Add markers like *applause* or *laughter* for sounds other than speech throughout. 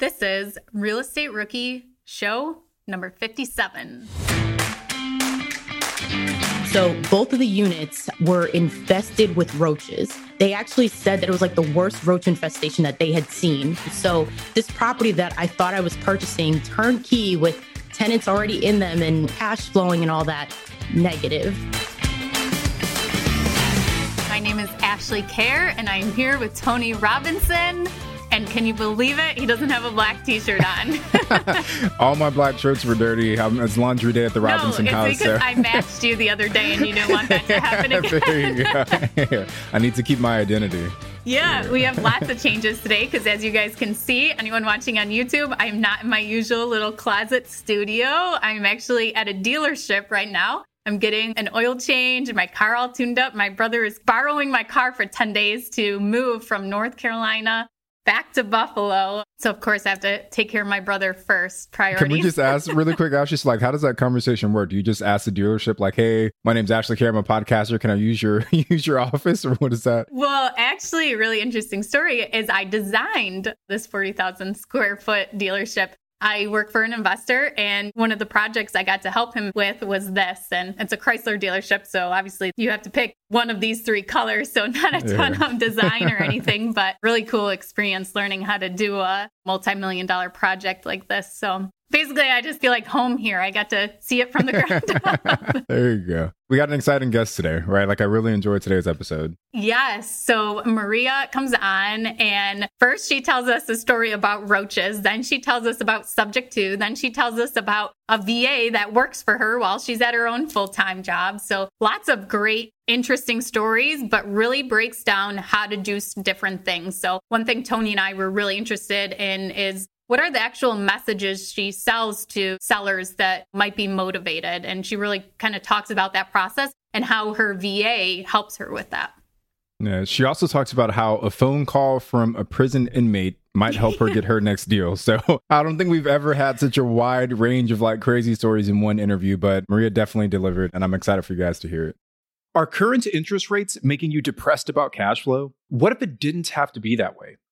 This is Real Estate Rookie Show number 57. So both of the units were infested with roaches. They actually said that it was like the worst roach infestation that they had seen. So this property that I thought I was purchasing turnkey with tenants already in them and cash flowing and all that negative. My name is Ashley Kerr and I'm here with Tony Robinson. And can you believe it? He doesn't have a black T-shirt on. *laughs* All my black shirts were dirty. It's laundry day at the Robinson no, house. it's because I matched you the other day, and you didn't want that to *laughs* happen again. I need to keep my identity. Yeah, we have lots of changes today because, as you guys can see, anyone watching on YouTube, I'm not in my usual little closet studio. I'm actually at a dealership right now. I'm getting an oil change and my car all tuned up. My brother is borrowing my car for 10 days to move from North Carolina back to Buffalo. So of course I have to take care of my brother first. Priority. Can we just ask *laughs* really quick, Ashley? Like, how does that conversation work? Do you just ask the dealership, like, "Hey, my name's Ashley Kerr. I'm a podcaster. Can I use your *laughs* use your office?" Or what is that? Well, actually, a really interesting story is I designed this forty thousand square foot dealership I work for an investor, and one of the projects I got to help him with was this. And it's a Chrysler dealership. So obviously, you have to pick one of these three colors. So, *laughs* not a ton yeah. of design or anything, *laughs* but really cool experience learning how to do a multi million dollar project like this. So, basically, I just feel like home here. I got to see it from the *laughs* ground up. there you go. We got an exciting guest today, right? Like, I really enjoyed today's episode. Yes. So, Maria comes on, and first she tells us a story about roaches. Then she tells us about subject to. Then she tells us about a VA that works for her while she's at her own full time job. So, lots of great, interesting stories, but really breaks down how to do different things. So, one thing Tony and I were really interested in is what are the actual messages she sells to sellers that might be motivated? And she really kind of talks about that process and how her VA helps her with that. Yeah, she also talks about how a phone call from a prison inmate might help her get *laughs* her next deal. So *laughs* I don't think we've ever had such a wide range of like crazy stories in one interview, but Maria definitely delivered, and I'm excited for you guys to hear it. Are current interest rates making you depressed about cash flow? What if it didn't have to be that way?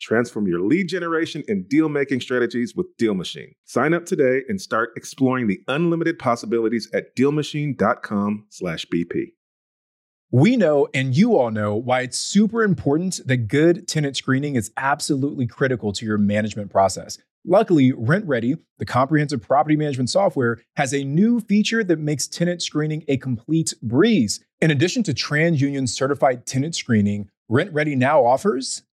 Transform your lead generation and deal making strategies with Deal Machine. Sign up today and start exploring the unlimited possibilities at DealMachine.com/bp. We know, and you all know, why it's super important that good tenant screening is absolutely critical to your management process. Luckily, RentRedi, the comprehensive property management software, has a new feature that makes tenant screening a complete breeze. In addition to TransUnion certified tenant screening, RentRedi now offers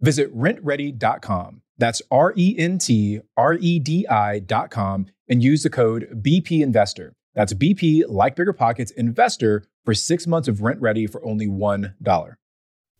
Visit rentredi.com. That's R E N T R E D I.com and use the code BP Investor. That's BP, like Bigger Pockets, Investor for six months of RentRedi for only $1.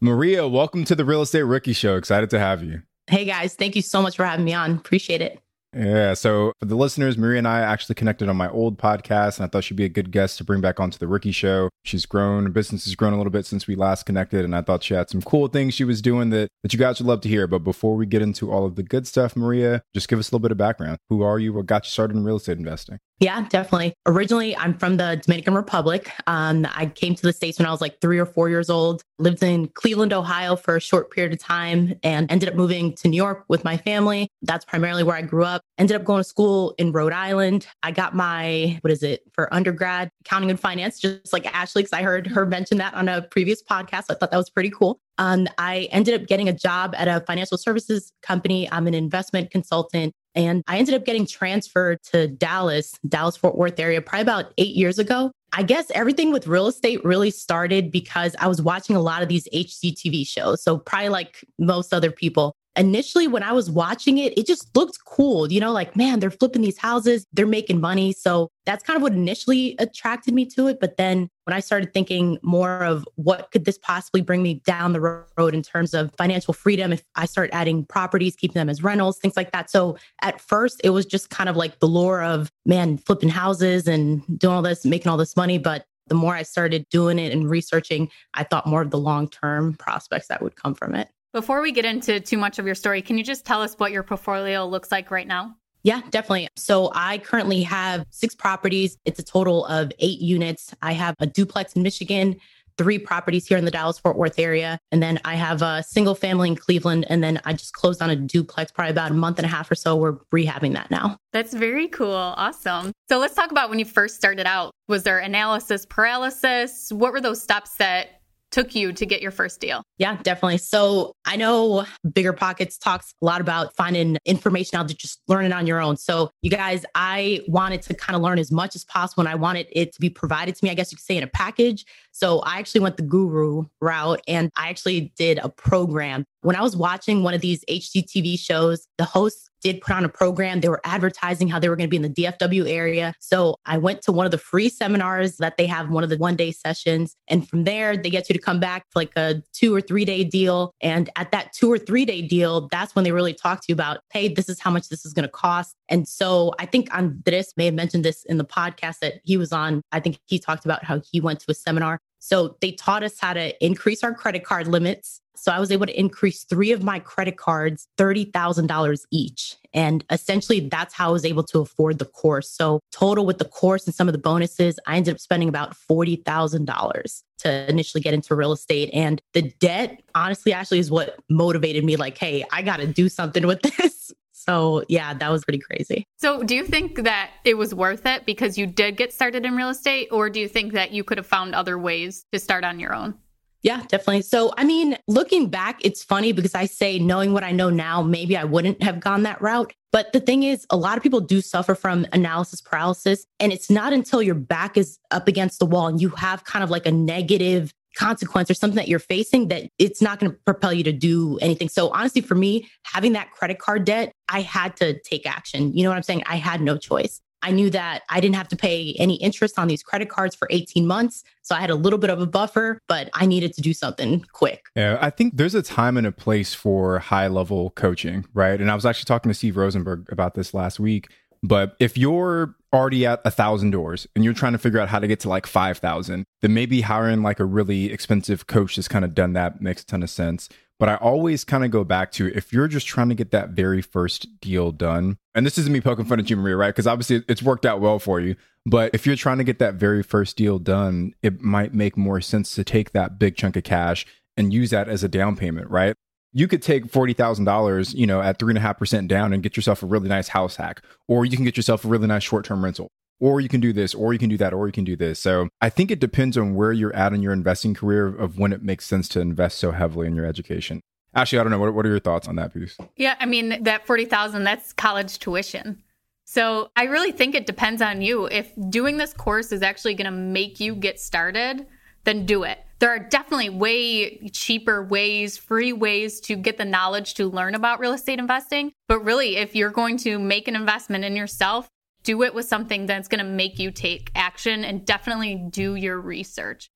Maria, welcome to the Real Estate Rookie Show. Excited to have you. Hey guys, thank you so much for having me on. Appreciate it. Yeah. So for the listeners, Maria and I actually connected on my old podcast, and I thought she'd be a good guest to bring back onto the Rookie Show. She's grown, her business has grown a little bit since we last connected, and I thought she had some cool things she was doing that, that you guys would love to hear. But before we get into all of the good stuff, Maria, just give us a little bit of background. Who are you? What got you started in real estate investing? Yeah, definitely. Originally, I'm from the Dominican Republic. Um, I came to the States when I was like three or four years old, lived in Cleveland, Ohio for a short period of time, and ended up moving to New York with my family. That's primarily where I grew up. Ended up going to school in Rhode Island. I got my, what is it, for undergrad, accounting and finance, just like Ashley, because I heard her mention that on a previous podcast. I thought that was pretty cool. Um, I ended up getting a job at a financial services company. I'm an investment consultant and I ended up getting transferred to Dallas, Dallas Fort Worth area, probably about eight years ago. I guess everything with real estate really started because I was watching a lot of these HGTV shows. So, probably like most other people, initially when I was watching it, it just looked cool. You know, like, man, they're flipping these houses, they're making money. So that's kind of what initially attracted me to it. But then when I started thinking more of what could this possibly bring me down the road in terms of financial freedom, if I start adding properties, keeping them as rentals, things like that. So at first, it was just kind of like the lure of, man, flipping houses and doing all this, making all this money. But the more I started doing it and researching, I thought more of the long term prospects that would come from it. Before we get into too much of your story, can you just tell us what your portfolio looks like right now? Yeah, definitely. So I currently have six properties. It's a total of eight units. I have a duplex in Michigan, three properties here in the Dallas Fort Worth area. And then I have a single family in Cleveland. And then I just closed on a duplex probably about a month and a half or so. We're rehabbing that now. That's very cool. Awesome. So let's talk about when you first started out. Was there analysis paralysis? What were those steps that took you to get your first deal? Yeah, definitely. So I know Bigger Pockets talks a lot about finding information out to just learn it on your own. So you guys, I wanted to kind of learn as much as possible and I wanted it to be provided to me, I guess you could say in a package. So I actually went the guru route and I actually did a program. When I was watching one of these HGTV shows, the host did put on a program. They were advertising how they were going to be in the DFW area. So I went to one of the free seminars that they have, one of the one day sessions. And from there, they get you to come back for like a two or three day deal. And at that two or three day deal, that's when they really talk to you about, hey, this is how much this is going to cost. And so I think Andres may have mentioned this in the podcast that he was on. I think he talked about how he went to a seminar. So they taught us how to increase our credit card limits so I was able to increase three of my credit cards $30,000 each. And essentially, that's how I was able to afford the course. So, total with the course and some of the bonuses, I ended up spending about $40,000 to initially get into real estate. And the debt, honestly, actually is what motivated me like, hey, I got to do something with *laughs* this. So, yeah, that was pretty crazy. So, do you think that it was worth it because you did get started in real estate, or do you think that you could have found other ways to start on your own? Yeah, definitely. So, I mean, looking back, it's funny because I say, knowing what I know now, maybe I wouldn't have gone that route. But the thing is, a lot of people do suffer from analysis paralysis. And it's not until your back is up against the wall and you have kind of like a negative consequence or something that you're facing that it's not going to propel you to do anything. So honestly, for me, having that credit card debt, I had to take action. You know what I'm saying? I had no choice. I knew that I didn't have to pay any interest on these credit cards for 18 months. So I had a little bit of a buffer, but I needed to do something quick. Yeah, I think there's a time and a place for high level coaching, right? And I was actually talking to Steve Rosenberg about this last week. But if you're already at a thousand doors and you're trying to figure out how to get to like 5,000, then maybe hiring like a really expensive coach that's kind of done that makes a ton of sense. But I always kind of go back to if you're just trying to get that very first deal done, and this isn't me poking fun at you, Maria, right? Because obviously it's worked out well for you. But if you're trying to get that very first deal done, it might make more sense to take that big chunk of cash and use that as a down payment, right? you could take $40,000, you know, at three and a half percent down and get yourself a really nice house hack, or you can get yourself a really nice short term rental, or you can do this, or you can do that, or you can do this. So I think it depends on where you're at in your investing career of when it makes sense to invest so heavily in your education. Actually, I don't know. What, what are your thoughts on that piece? Yeah, I mean, that 40,000, that's college tuition. So I really think it depends on you. If doing this course is actually going to make you get started, then do it. There are definitely way cheaper ways, free ways to get the knowledge to learn about real estate investing. But really, if you're going to make an investment in yourself, do it with something that's going to make you take action and definitely do your research.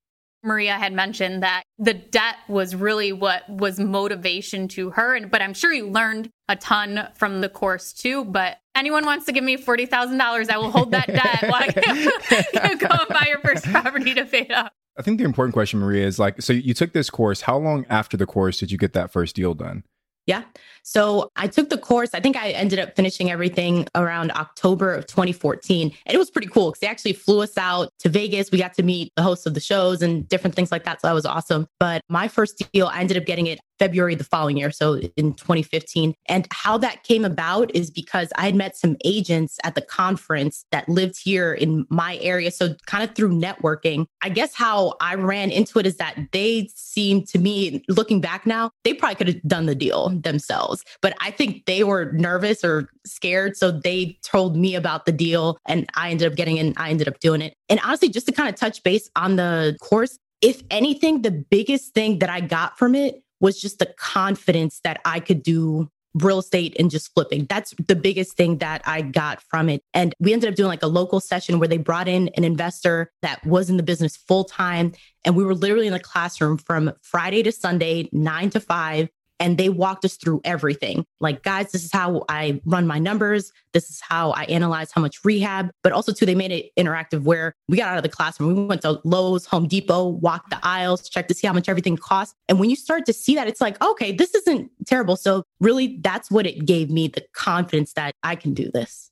Maria had mentioned that the debt was really what was motivation to her. And, but I'm sure you learned a ton from the course too. But anyone wants to give me $40,000, I will hold that debt *laughs* while you go and buy your first property to pay it off. I think the important question, Maria, is like, so you took this course. How long after the course did you get that first deal done? Yeah. So I took the course. I think I ended up finishing everything around October of 2014. And it was pretty cool because they actually flew us out to Vegas. We got to meet the hosts of the shows and different things like that. So that was awesome. But my first deal, I ended up getting it February the following year, so in 2015. And how that came about is because I had met some agents at the conference that lived here in my area. So, kind of through networking, I guess how I ran into it is that they seemed to me, looking back now, they probably could have done the deal themselves. But I think they were nervous or scared. So, they told me about the deal and I ended up getting in, I ended up doing it. And honestly, just to kind of touch base on the course, if anything, the biggest thing that I got from it was just the confidence that I could do real estate and just flipping. That's the biggest thing that I got from it. And we ended up doing like a local session where they brought in an investor that was in the business full time. And we were literally in the classroom from Friday to Sunday, nine to five, and they walked us through everything. Like, guys, this is how I run my numbers. This is how I analyze how much rehab. But also, too, they made it interactive where we got out of the classroom. We went to Lowe's, Home Depot, walked the aisles, checked to see how much everything costs. And when you start to see that, it's like, okay, this isn't terrible. So, really, that's what it gave me the confidence that I can do this.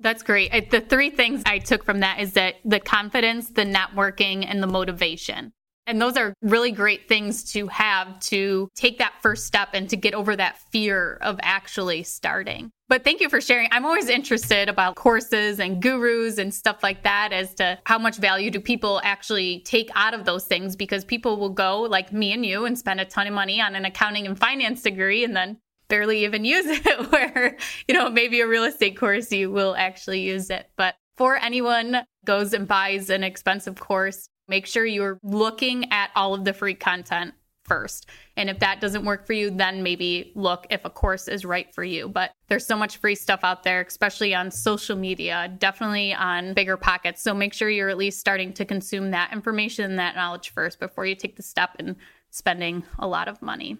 That's great. The three things I took from that is that the confidence, the networking, and the motivation. And those are really great things to have to take that first step and to get over that fear of actually starting. But thank you for sharing. I'm always interested about courses and gurus and stuff like that as to how much value do people actually take out of those things because people will go like me and you and spend a ton of money on an accounting and finance degree and then barely even use *laughs* it where, you know, maybe a real estate course you will actually use it. But for anyone goes and buys an expensive course, Make sure you're looking at all of the free content first. And if that doesn't work for you, then maybe look if a course is right for you. But there's so much free stuff out there, especially on social media, definitely on bigger pockets. So make sure you're at least starting to consume that information, that knowledge first before you take the step in spending a lot of money.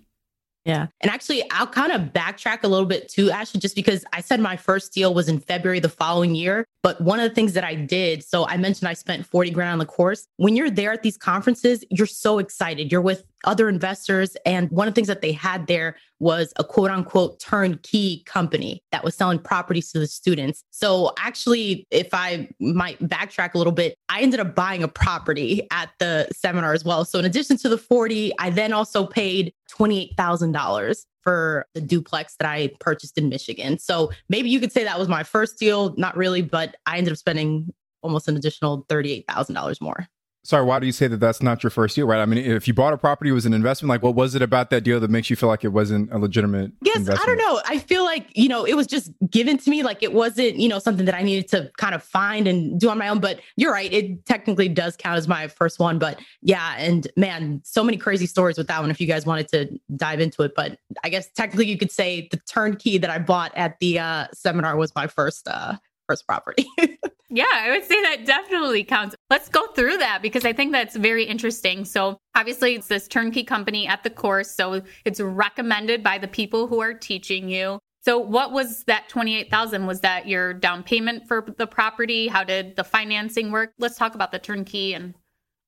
Yeah. And actually, I'll kind of backtrack a little bit too, Ashley, just because I said my first deal was in February the following year. But one of the things that I did, so I mentioned I spent 40 grand on the course. When you're there at these conferences, you're so excited. You're with other investors. And one of the things that they had there was a quote unquote turnkey company that was selling properties to the students. So actually, if I might backtrack a little bit, I ended up buying a property at the seminar as well. So in addition to the 40, I then also paid $28,000 for the duplex that I purchased in Michigan. So maybe you could say that was my first deal, not really, but I ended up spending almost an additional $38,000 more sorry, why do you say that that's not your first deal, right? I mean, if you bought a property, it was an investment. Like, what was it about that deal that makes you feel like it wasn't a legitimate? Yes, investment? I don't know. I feel like you know it was just given to me, like it wasn't you know something that I needed to kind of find and do on my own. But you're right, it technically does count as my first one. But yeah, and man, so many crazy stories with that one. If you guys wanted to dive into it, but I guess technically you could say the turnkey that I bought at the uh, seminar was my first uh, first property. *laughs* yeah, I would say that definitely counts. Let's go through that because I think that's very interesting. So, obviously, it's this turnkey company at the course. So, it's recommended by the people who are teaching you. So, what was that 28,000? Was that your down payment for the property? How did the financing work? Let's talk about the turnkey and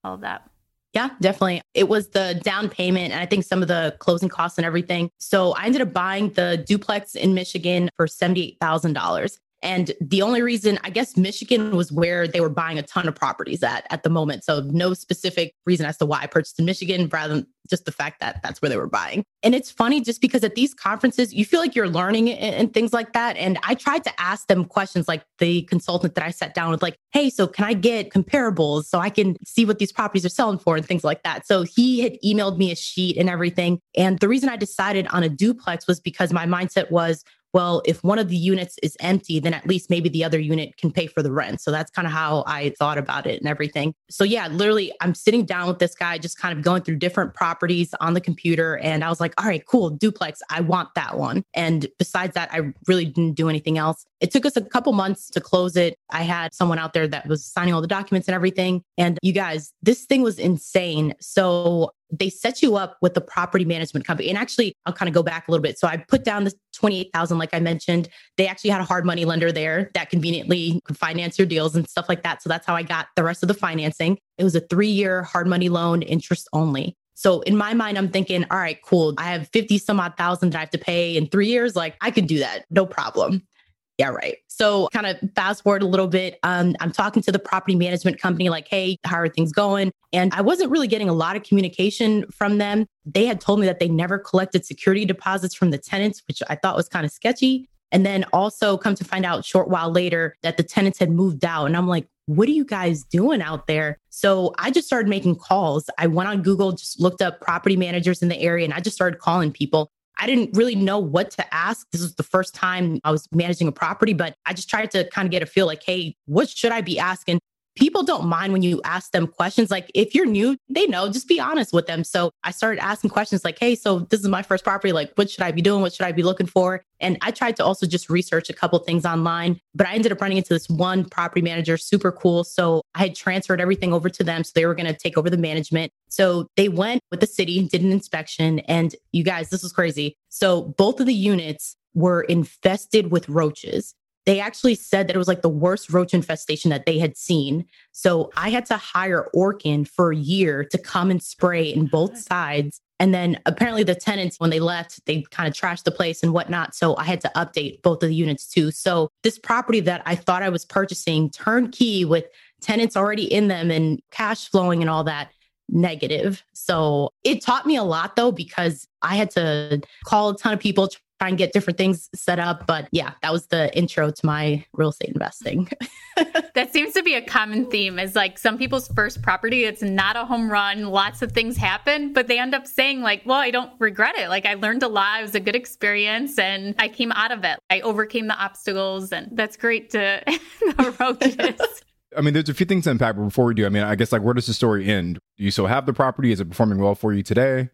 all of that. Yeah, definitely. It was the down payment and I think some of the closing costs and everything. So I ended up buying the duplex in Michigan for $78,000. And the only reason, I guess Michigan was where they were buying a ton of properties at at the moment. So no specific reason as to why I purchased in Michigan rather than just the fact that that's where they were buying. And it's funny just because at these conferences, you feel like you're learning and, and things like that. And I tried to ask them questions like the consultant that I sat down with, like, hey, so can I get comparables so I can see what these properties are selling for and things like that. So he had emailed me a sheet and everything. And the reason I decided on a duplex was because my mindset was, well, if one of the units is empty, then at least maybe the other unit can pay for the rent. So that's kind of how I thought about it and everything. So yeah, literally, I'm sitting down with this guy, just kind of going through different properties on the computer. And I was like, all right, cool, duplex, I want that one. And besides that, I really didn't do anything else. It took us a couple months to close it. I had someone out there that was signing all the documents and everything. And you guys, this thing was insane. So they set you up with the property management company. And actually, I'll kind of go back a little bit. So I put down the 28,000 like I mentioned. They actually had a hard money lender there that conveniently could finance your deals and stuff like that. So that's how I got the rest of the financing. It was a 3-year hard money loan, interest only. So in my mind, I'm thinking, all right, cool. I have 50 some odd thousand that I have to pay in three years. Like I could do that. No problem. Yeah, right. So kind of fast forward a little bit. Um, I'm talking to the property management company, like, hey, how are things going? And I wasn't really getting a lot of communication from them. They had told me that they never collected security deposits from the tenants, which I thought was kind of sketchy. And then also come to find out short while later that the tenants had moved out. And I'm like, what are you guys doing out there? So I just started making calls. I went on Google, just looked up property managers in the area, and I just started calling people. I didn't really know what to ask. This was the first time I was managing a property, but I just tried to kind of get a feel like, hey, what should I be asking? People don't mind when you ask them questions. Like if you're new, they know, just be honest with them. So I started asking questions like, hey, so this is my first property. Like, what should I be doing? What should I be looking for? And I tried to also just research a couple things online, but I ended up running into this one property manager, super cool. So I had transferred everything over to them. So they were going to take over the management. So they went with the city, did an inspection. And you guys, this was crazy. So both of the units were infested with roaches they actually said that it was like the worst roach infestation that they had seen. So I had to hire Orkin for a year to come and spray in oh both sides. And then apparently the tenants, when they left, they kind of trashed the place and whatnot. So I had to update both of the units too. So this property that I thought I was purchasing turnkey with tenants already in them and cash flowing and all that negative. So it taught me a lot though, because I had to call a ton of people, try and get different things set up. But yeah, that was the intro to my real estate investing. *laughs* that seems to be a common theme is like some people's first property, it's not a home run. Lots of things happen, but they end up saying, like, well, I don't regret it. Like, I learned a lot. It was a good experience and I came out of it. I overcame the obstacles. And that's great to *laughs* the roaches. I mean, there's a few things to unpack but before we do. I mean, I guess like where does the story end? Do you still have the property? Is it performing well for you today?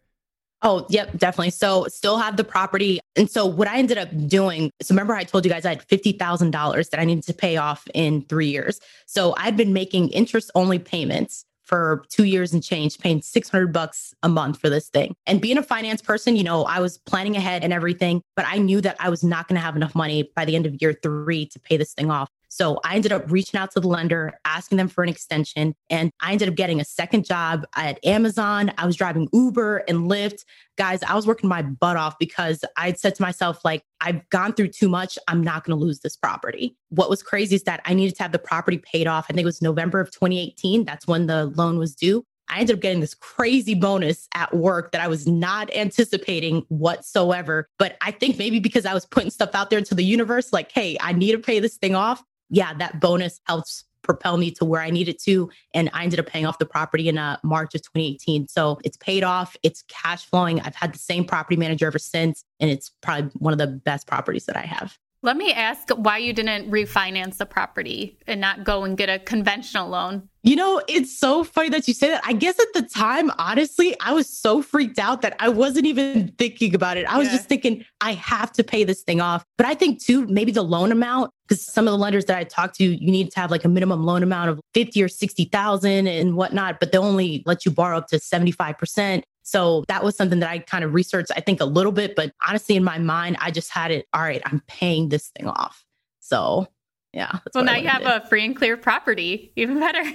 Oh, yep, definitely. So still have the property. And so what I ended up doing, so remember I told you guys I had $50,000 that I needed to pay off in three years. So I'd been making interest only payments for two years and change, paying 600 bucks a month for this thing. And being a finance person, you know, I was planning ahead and everything, but I knew that I was not going to have enough money by the end of year three to pay this thing off. So I ended up reaching out to the lender, asking them for an extension, and I ended up getting a second job at Amazon. I was driving Uber and Lyft. Guys, I was working my butt off because I'd said to myself, like, I've gone through too much. I'm not going to lose this property. What was crazy is that I needed to have the property paid off. I think it was November of 2018. That's when the loan was due. I ended up getting this crazy bonus at work that I was not anticipating whatsoever. But I think maybe because I was putting stuff out there to the universe, like, hey, I need to pay this thing off yeah, that bonus helps propel me to where I needed to. And I ended up paying off the property in uh, March of 2018. So it's paid off, it's cash flowing. I've had the same property manager ever since, and it's probably one of the best properties that I have. Let me ask why you didn't refinance the property and not go and get a conventional loan. You know, it's so funny that you say that. I guess at the time, honestly, I was so freaked out that I wasn't even thinking about it. I was yeah. just thinking, I have to pay this thing off. But I think too, maybe the loan amount, because some of the lenders that I talked to, you need to have like a minimum loan amount of 50 or 60,000 and whatnot, but they only let you borrow up to 75%. So that was something that I kind of researched, I think a little bit, but honestly, in my mind, I just had it, all right, I'm paying this thing off. So yeah. Well, now you have a free and clear property. Even better. *laughs*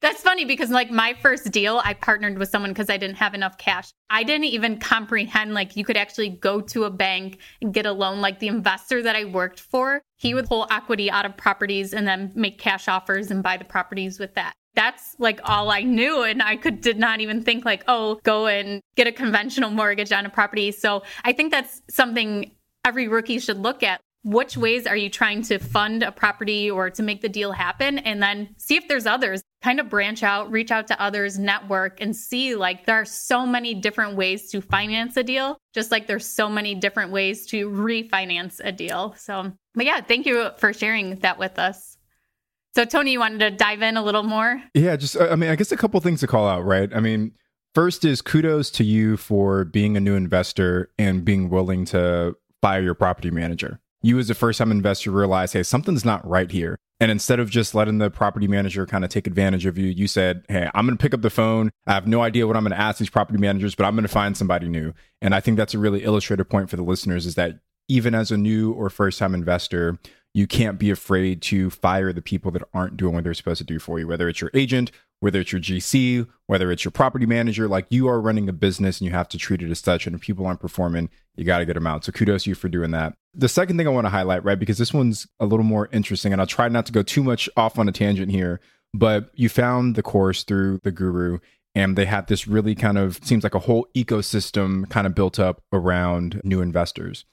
That's funny because like my first deal, I partnered with someone because I didn't have enough cash. I didn't even comprehend like you could actually go to a bank and get a loan. Like the investor that I worked for, he would pull equity out of properties and then make cash offers and buy the properties with that. That's like all I knew. And I could did not even think like, oh, go and get a conventional mortgage on a property. So I think that's something every rookie should look at which ways are you trying to fund a property or to make the deal happen? And then see if there's others. Kind of branch out reach out to others network and see like there are so many different ways to finance a deal just like there's so many different ways to refinance a deal. So but yeah thank you for sharing that with us. So tony you wanted to dive in a little more? Yeah just i mean i guess a couple things to call out right? I mean first is kudos to you for being a new investor and being willing to fire your property manager you as a first time investor realize, hey, something's not right here. And instead of just letting the property manager kind of take advantage of you, you said, Hey, I'm going to pick up the phone. I have no idea what I'm going to ask these property managers, but I'm going to find somebody new. And I think that's a really illustrative point for the listeners is that even as a new or first time investor, you can't be afraid to fire the people that aren't doing what they're supposed to do for you, whether it's your agent, whether it's your GC, whether it's your property manager. Like you are running a business and you have to treat it as such. And if people aren't performing, you got to get them out. So kudos you for doing that. The second thing I want to highlight, right, because this one's a little more interesting, and I'll try not to go too much off on a tangent here, but you found the course through the guru and they had this really kind of seems like a whole ecosystem kind of built up around new investors.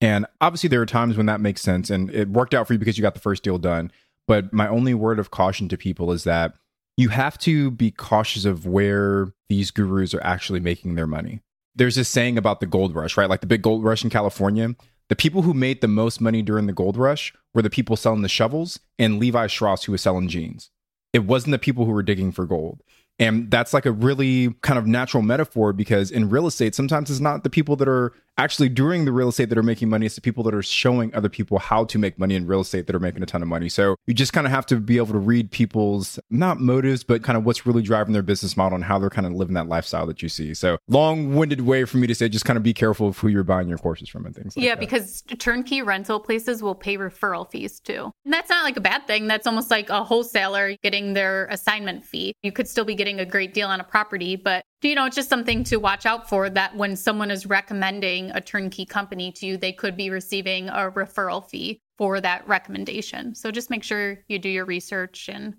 And obviously, there are times when that makes sense and it worked out for you because you got the first deal done. But my only word of caution to people is that you have to be cautious of where these gurus are actually making their money. There's this saying about the gold rush, right? Like the big gold rush in California. The people who made the most money during the gold rush were the people selling the shovels and Levi Strauss who was selling jeans. It wasn't the people who were digging for gold. And that's like a really kind of natural metaphor because in real estate, sometimes it's not the people that are actually doing the real estate that are making money. is the people that are showing other people how to make money in real estate that are making a ton of money. So you just kind of have to be able to read people's not motives, but kind of what's really driving their business model and how they're kind of living that lifestyle that you see. So long winded way for me to say, just kind of be careful of who you're buying your courses from and things like yeah, that. because turnkey rental places will pay referral fees too. And that's not like a bad thing. That's almost like a wholesaler getting their assignment fee. You could still be getting a great deal on a property, but you know, it's just something to watch out for that when someone is recommending a turnkey company to you, they could be receiving a referral fee for that recommendation. So just make sure you do your research and,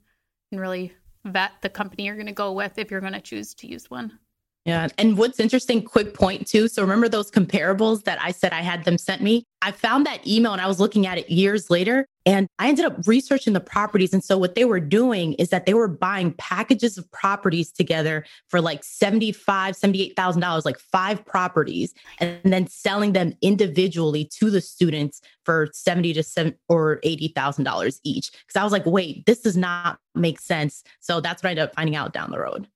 and really vet the company you're going to go with if you're going to choose to use one. Yeah. And what's interesting, quick point too. So remember those comparables that I said I had them sent me? I found that email and I was looking at it years later and I ended up researching the properties. And so what they were doing is that they were buying packages of properties together for like $75, $78,000, like five properties, and then selling them individually to the students for 70 to 7 or $80,000 each. Cause I was like, wait, this does not make sense. So that's what I ended up finding out down the road.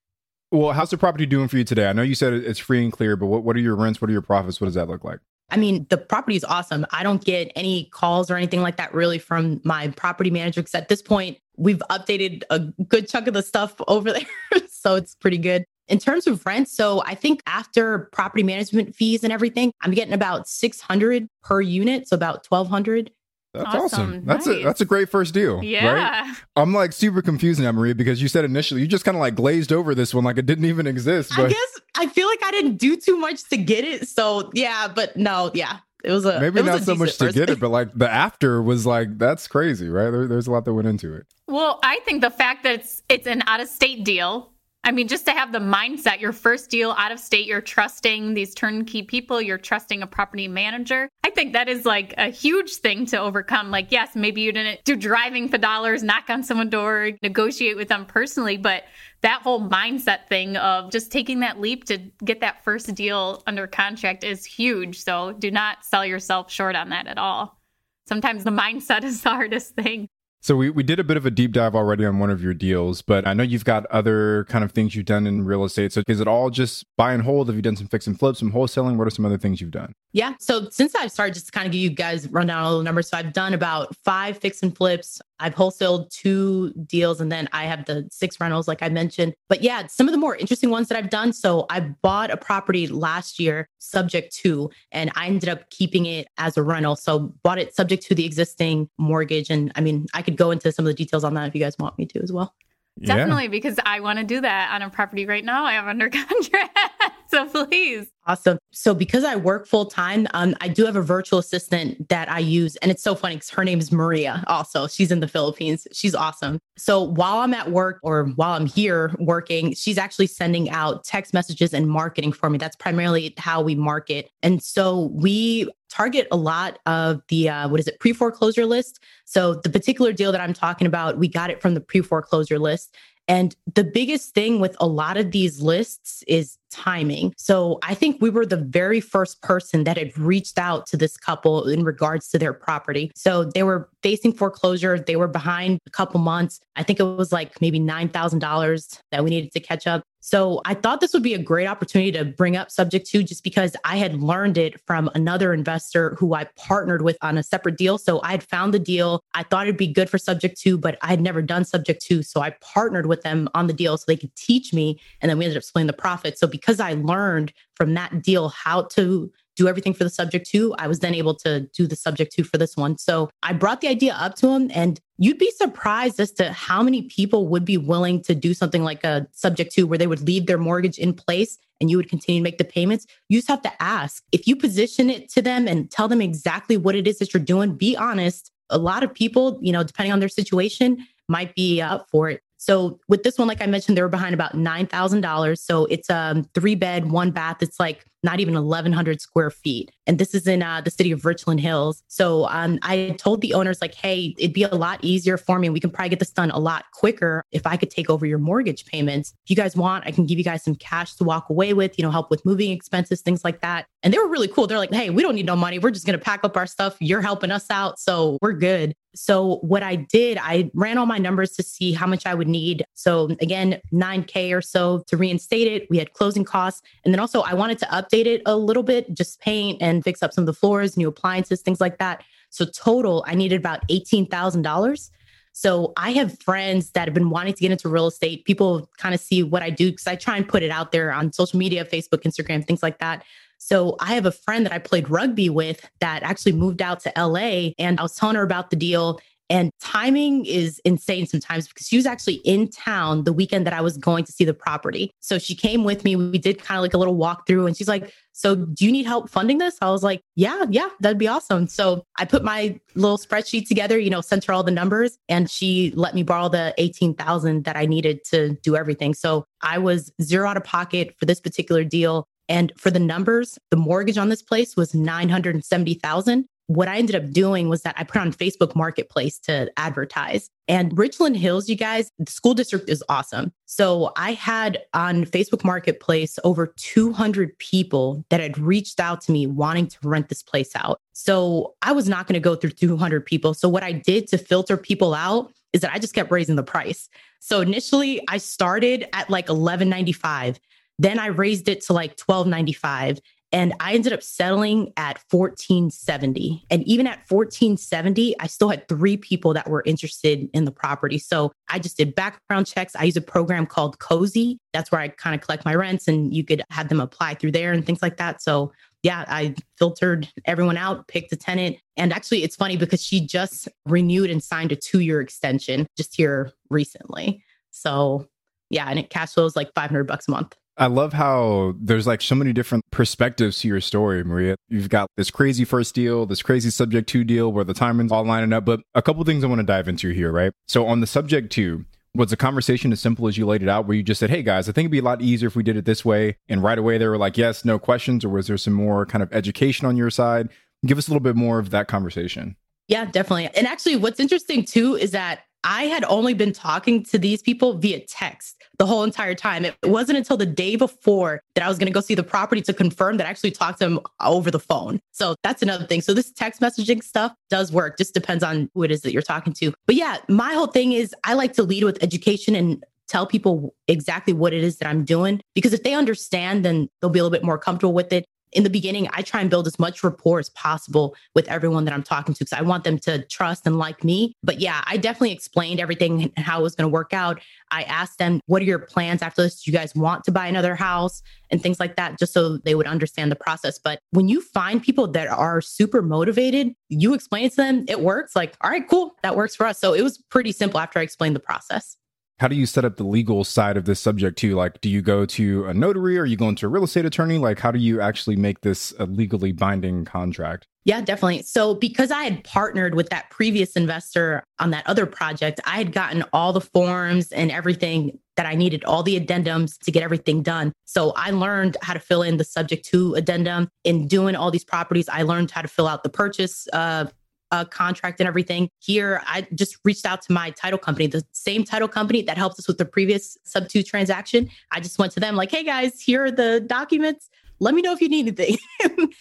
Well, how's the property doing for you today? I know you said it's free and clear, but what, what are your rents? What are your profits? What does that look like? I mean, the property is awesome. I don't get any calls or anything like that really from my property manager because at this point, we've updated a good chunk of the stuff *laughs* over there. so it's pretty good. In terms of rent, so I think after property management fees and everything, I'm getting about 600 per unit, so about 1200 that's awesome. Awesome. That's a that's a great first deal. Yeah. Right? I'm like super confused now, Maria, because you said initially you just kind of like glazed over this one like it didn't even exist. I guess I feel like I didn't do too much to get it. So yeah, but no, yeah. It was a maybe was not a so much to get it, but like the after was like that's crazy, right? There, there's a lot that went into it. Well, I think the fact that it's it's an out of state deal. I mean, just to have the mindset, your first deal out of state, you're trusting these turnkey people, you're trusting a property manager. I think that is like a huge thing to overcome. Like, yes, maybe you didn't do driving for dollars, knock on someone's door, negotiate with them personally, but that whole mindset thing of just taking that leap to get that first deal under contract is huge. So do not sell yourself short on that at all. Sometimes the mindset is the hardest thing. So we, we did a bit of a deep dive already on one of your deals, but I know you've got other kind of things you've done in real estate. So is it all just buy and hold? Have you done some fix and flips, some wholesaling? What are some other things you've done? Yeah. So since I've started, just to kind of give you guys run down all the numbers. So I've done about five fix and flips. I've wholesaled two deals and then I have the six rentals, like I mentioned. But yeah, some of the more interesting ones that I've done. So I bought a property last year, subject to, and I ended up keeping it as a rental. So bought it subject to the existing mortgage. And I mean, I could go into some of the details on that if you guys want me to as well. Definitely, yeah. because I want to do that on a property right now. I have under *laughs* contract. *laughs* so please. Awesome. So because I work full time, um, I do have a virtual assistant that I use. And it's so funny because her name is Maria also. She's in the Philippines. She's awesome. So while I'm at work or while I'm here working, she's actually sending out text messages and marketing for me. That's primarily how we market. And so we target a lot of the uh, what is it pre foreclosure list. So the particular deal that I'm talking about, we got it from the pre foreclosure list. And the biggest thing with a lot of these lists is timing. So I think we were the very first person that had reached out to this couple in regards to their property. So they were facing foreclosure. They were behind a couple months. I think it was like maybe $9,000 that we needed to catch up. So I thought this would be a great opportunity to bring up subject to just because I had learned it from another investor who I partnered with on a separate deal. So I had found the deal. I thought it'd be good for subject to, but I had never done subject to. So I partnered with them on the deal so they could teach me. And then we ended up splitting the profit. So because I learned from that deal how to do everything for the subject to, I was then able to do the subject to for this one. So I brought the idea up to him, and you'd be surprised as to how many people would be willing to do something like a subject to where they would leave their mortgage in place and you would continue to make the payments. You just have to ask. If you position it to them and tell them exactly what it is that you're doing, be honest. A lot of people, you know, depending on their situation, might be up for it. So with this one, like I mentioned, they were behind about nine thousand dollars. So it's a um, three bed, one bath. It's like not even eleven hundred square feet, and this is in uh, the city of Richland Hills. So um, I told the owners like, hey, it'd be a lot easier for me, we can probably get this done a lot quicker if I could take over your mortgage payments. If you guys want, I can give you guys some cash to walk away with. You know, help with moving expenses, things like that. And they were really cool. They're like, hey, we don't need no money. We're just gonna pack up our stuff. You're helping us out, so we're good. So what I did, I ran all my numbers to see how much I would need. So again, 9K or so to reinstate it. We had closing costs. And then also I wanted to update it a little bit, just paint and fix up some of the floors, new appliances, things like that. So total, I needed about $18,000. So I have friends that have been wanting to get into real estate. People kind of see what I do because I try and put it out there on social media, Facebook, Instagram, things like that. So I have a friend that I played rugby with that actually moved out to LA and I was telling her about the deal and timing is insane sometimes because she was actually in town the weekend that I was going to see the property. So she came with me. We did kind of like a little walkthrough and she's like, So do you need help funding this? I was like, Yeah, yeah, that'd be awesome. So I put my little spreadsheet together, you know, sent her all the numbers and she let me borrow the 18,000 that I needed to do everything. So I was zero out of pocket for this particular deal. And for the numbers, the mortgage on this place was 970,000. What I ended up doing was that I put on Facebook Marketplace to advertise. And Richland Hills, you guys, the school district is awesome. So I had on Facebook Marketplace over 200 people that had reached out to me wanting to rent this place out. So I was not going to go through 200 people. So what I did to filter people out is that I just kept raising the price. So initially I started at like 11.95 then I raised it to like 1295 and I ended up settling at 1470. And even at 1470, I still had three people that were interested in the property. So I just did background checks. I use a program called Cozy. That's where I kind of collect my rents and you could have them apply through there and things like that. So yeah, I filtered everyone out, picked a tenant. And actually, it's funny because she just renewed and signed a two year extension just here recently. So yeah, and it cash flows like 500 bucks a month. I love how there's like so many different perspectives to your story, Maria. You've got this crazy first deal, this crazy subject to deal where the timing's all lining up, but a couple things I want to dive into here, right? So on the subject to, was the conversation as simple as you laid it out, where you just said, Hey guys, I think it'd be a lot easier if we did it this way. And right away they were like, Yes, no questions. Or was there some more kind of education on your side? Give us a little bit more of that conversation. Yeah, definitely. And actually, what's interesting too is that I had only been talking to these people via text the whole entire time. It wasn't until the day before that I was going to go see the property to confirm that I actually talked to them over the phone. So that's another thing. So this text messaging stuff does work, just depends on who it is that you're talking to. But yeah, my whole thing is I like to lead with education and tell people exactly what it is that I'm doing because if they understand, then they'll be a little bit more comfortable with it in the beginning, I try and build as much rapport as possible with everyone that I'm talking to because I want them to trust and like me. But yeah, I definitely explained everything and how it was going to work out. I asked them, what are your plans after this? Do you guys want to buy another house and things like that, just so they would understand the process. But when you find people that are super motivated, you explain it to them, it works. Like, all right, cool, that works for us. So it was pretty simple after I explained the process. How do you set up the legal side of this subject to? Like, do you go to a notary or are you going to a real estate attorney? Like, how do you actually make this a legally binding contract? Yeah, definitely. So, because I had partnered with that previous investor on that other project, I had gotten all the forms and everything that I needed, all the addendums to get everything done. So, I learned how to fill in the subject to addendum. In doing all these properties, I learned how to fill out the purchase uh, uh, contract and everything. Here, I just reached out to my title company, the same title company that helped us with the previous sub two transaction. I just went to them like, hey guys, here are the documents let me know if you need anything.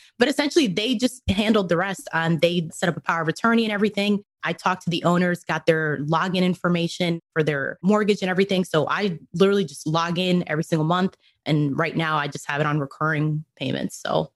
*laughs* but essentially, they just handled the rest. Um, they set up a power of attorney and everything. I talked to the owners, got their login information for their mortgage and everything. So I literally just log in every single month. And right now, I just have it on recurring payments. So,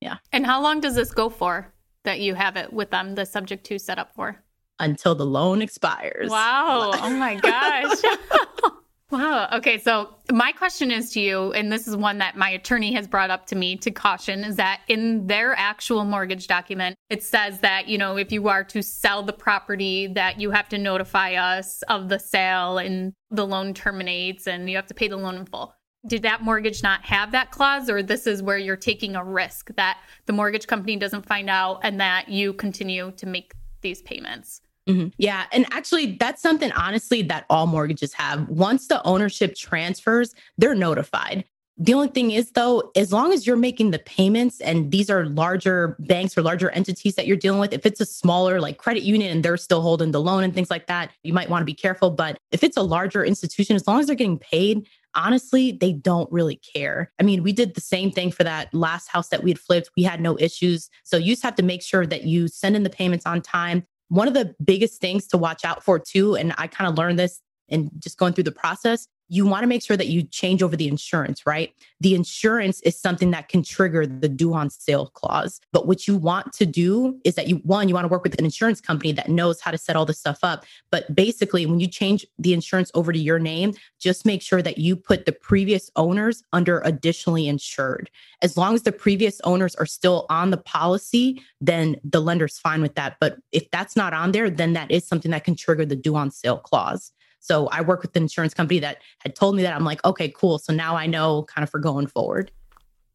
yeah. And how long does this go for that you have it with them, the subject to set up for? Until the loan expires. Wow. *laughs* oh my gosh. *laughs* Wow. Okay. So, my question is to you, and this is one that my attorney has brought up to me to caution is that in their actual mortgage document, it says that, you know, if you are to sell the property, that you have to notify us of the sale and the loan terminates and you have to pay the loan in full. Did that mortgage not have that clause, or this is where you're taking a risk that the mortgage company doesn't find out and that you continue to make these payments? Mm-hmm. Yeah. And actually, that's something honestly that all mortgages have. Once the ownership transfers, they're notified. The only thing is, though, as long as you're making the payments and these are larger banks or larger entities that you're dealing with, if it's a smaller like credit union and they're still holding the loan and things like that, you might want to be careful. But if it's a larger institution, as long as they're getting paid, honestly, they don't really care. I mean, we did the same thing for that last house that we had flipped. We had no issues. So you just have to make sure that you send in the payments on time. One of the biggest things to watch out for, too, and I kind of learned this and just going through the process, you want to make sure that you change over the insurance, right? The insurance is something that can trigger the due on sale clause. But what you want to do is that you, one, you want to work with an insurance company that knows how to set all this stuff up. But basically, when you change the insurance over to your name, just make sure that you put the previous owners under additionally insured. As long as the previous owners are still on the policy, then the lender's fine with that. But if that's not on there, then that is something that can trigger the due on sale clause. So I work with an insurance company that had told me that. I'm like, okay, cool. So now I know kind of for going forward.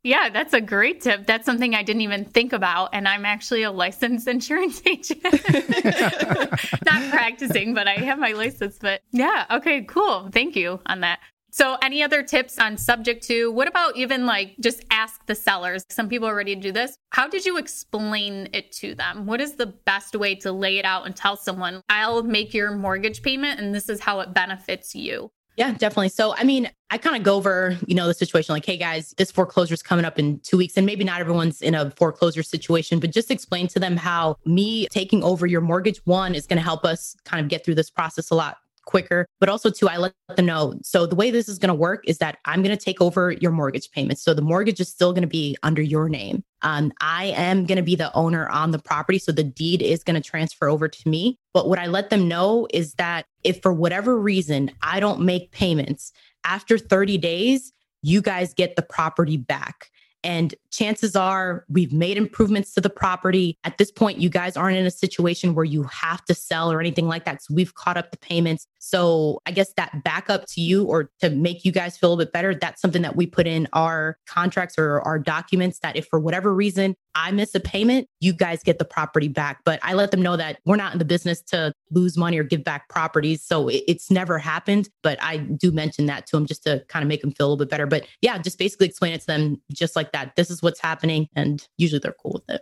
Yeah, that's a great tip. That's something I didn't even think about. And I'm actually a licensed *laughs* insurance agent. *laughs* Not practicing, but I have my license. But yeah, okay, cool. Thank you on that. So, any other tips on subject to? What about even like just ask the sellers? Some people are ready to do this. How did you explain it to them? What is the best way to lay it out and tell someone, I'll make your mortgage payment and this is how it benefits you? Yeah, definitely. So, I mean, I kind of go over, you know, the situation like, hey guys, this foreclosure is coming up in two weeks. And maybe not everyone's in a foreclosure situation, but just explain to them how me taking over your mortgage, one, is going to help us kind of get through this process a lot quicker. But also, too, I let them know. So the way this is going to work is that I'm going to take over your mortgage payments. So the mortgage is still going to be under your name. Um, I am going to be the owner on the property. So the deed is going to transfer over to me. But what I let them know is that if for whatever reason I don't make payments after 30 days, you guys get the property back. And chances are we've made improvements to the property. At this point, you guys aren't in a situation where you have to sell or anything like that. So we've caught up the payments. So I guess that backup to you or to make you guys feel a bit better, that's something that we put in our contracts or our documents that if for whatever reason I miss a payment, you guys get the property back. But I let them know that we're not in the business to lose money or give back properties. So it's never happened. But I do mention that to them just to kind of make them feel a little bit better. But yeah, just basically explain it to them just like that. This is what's happening. And usually they're cool with it.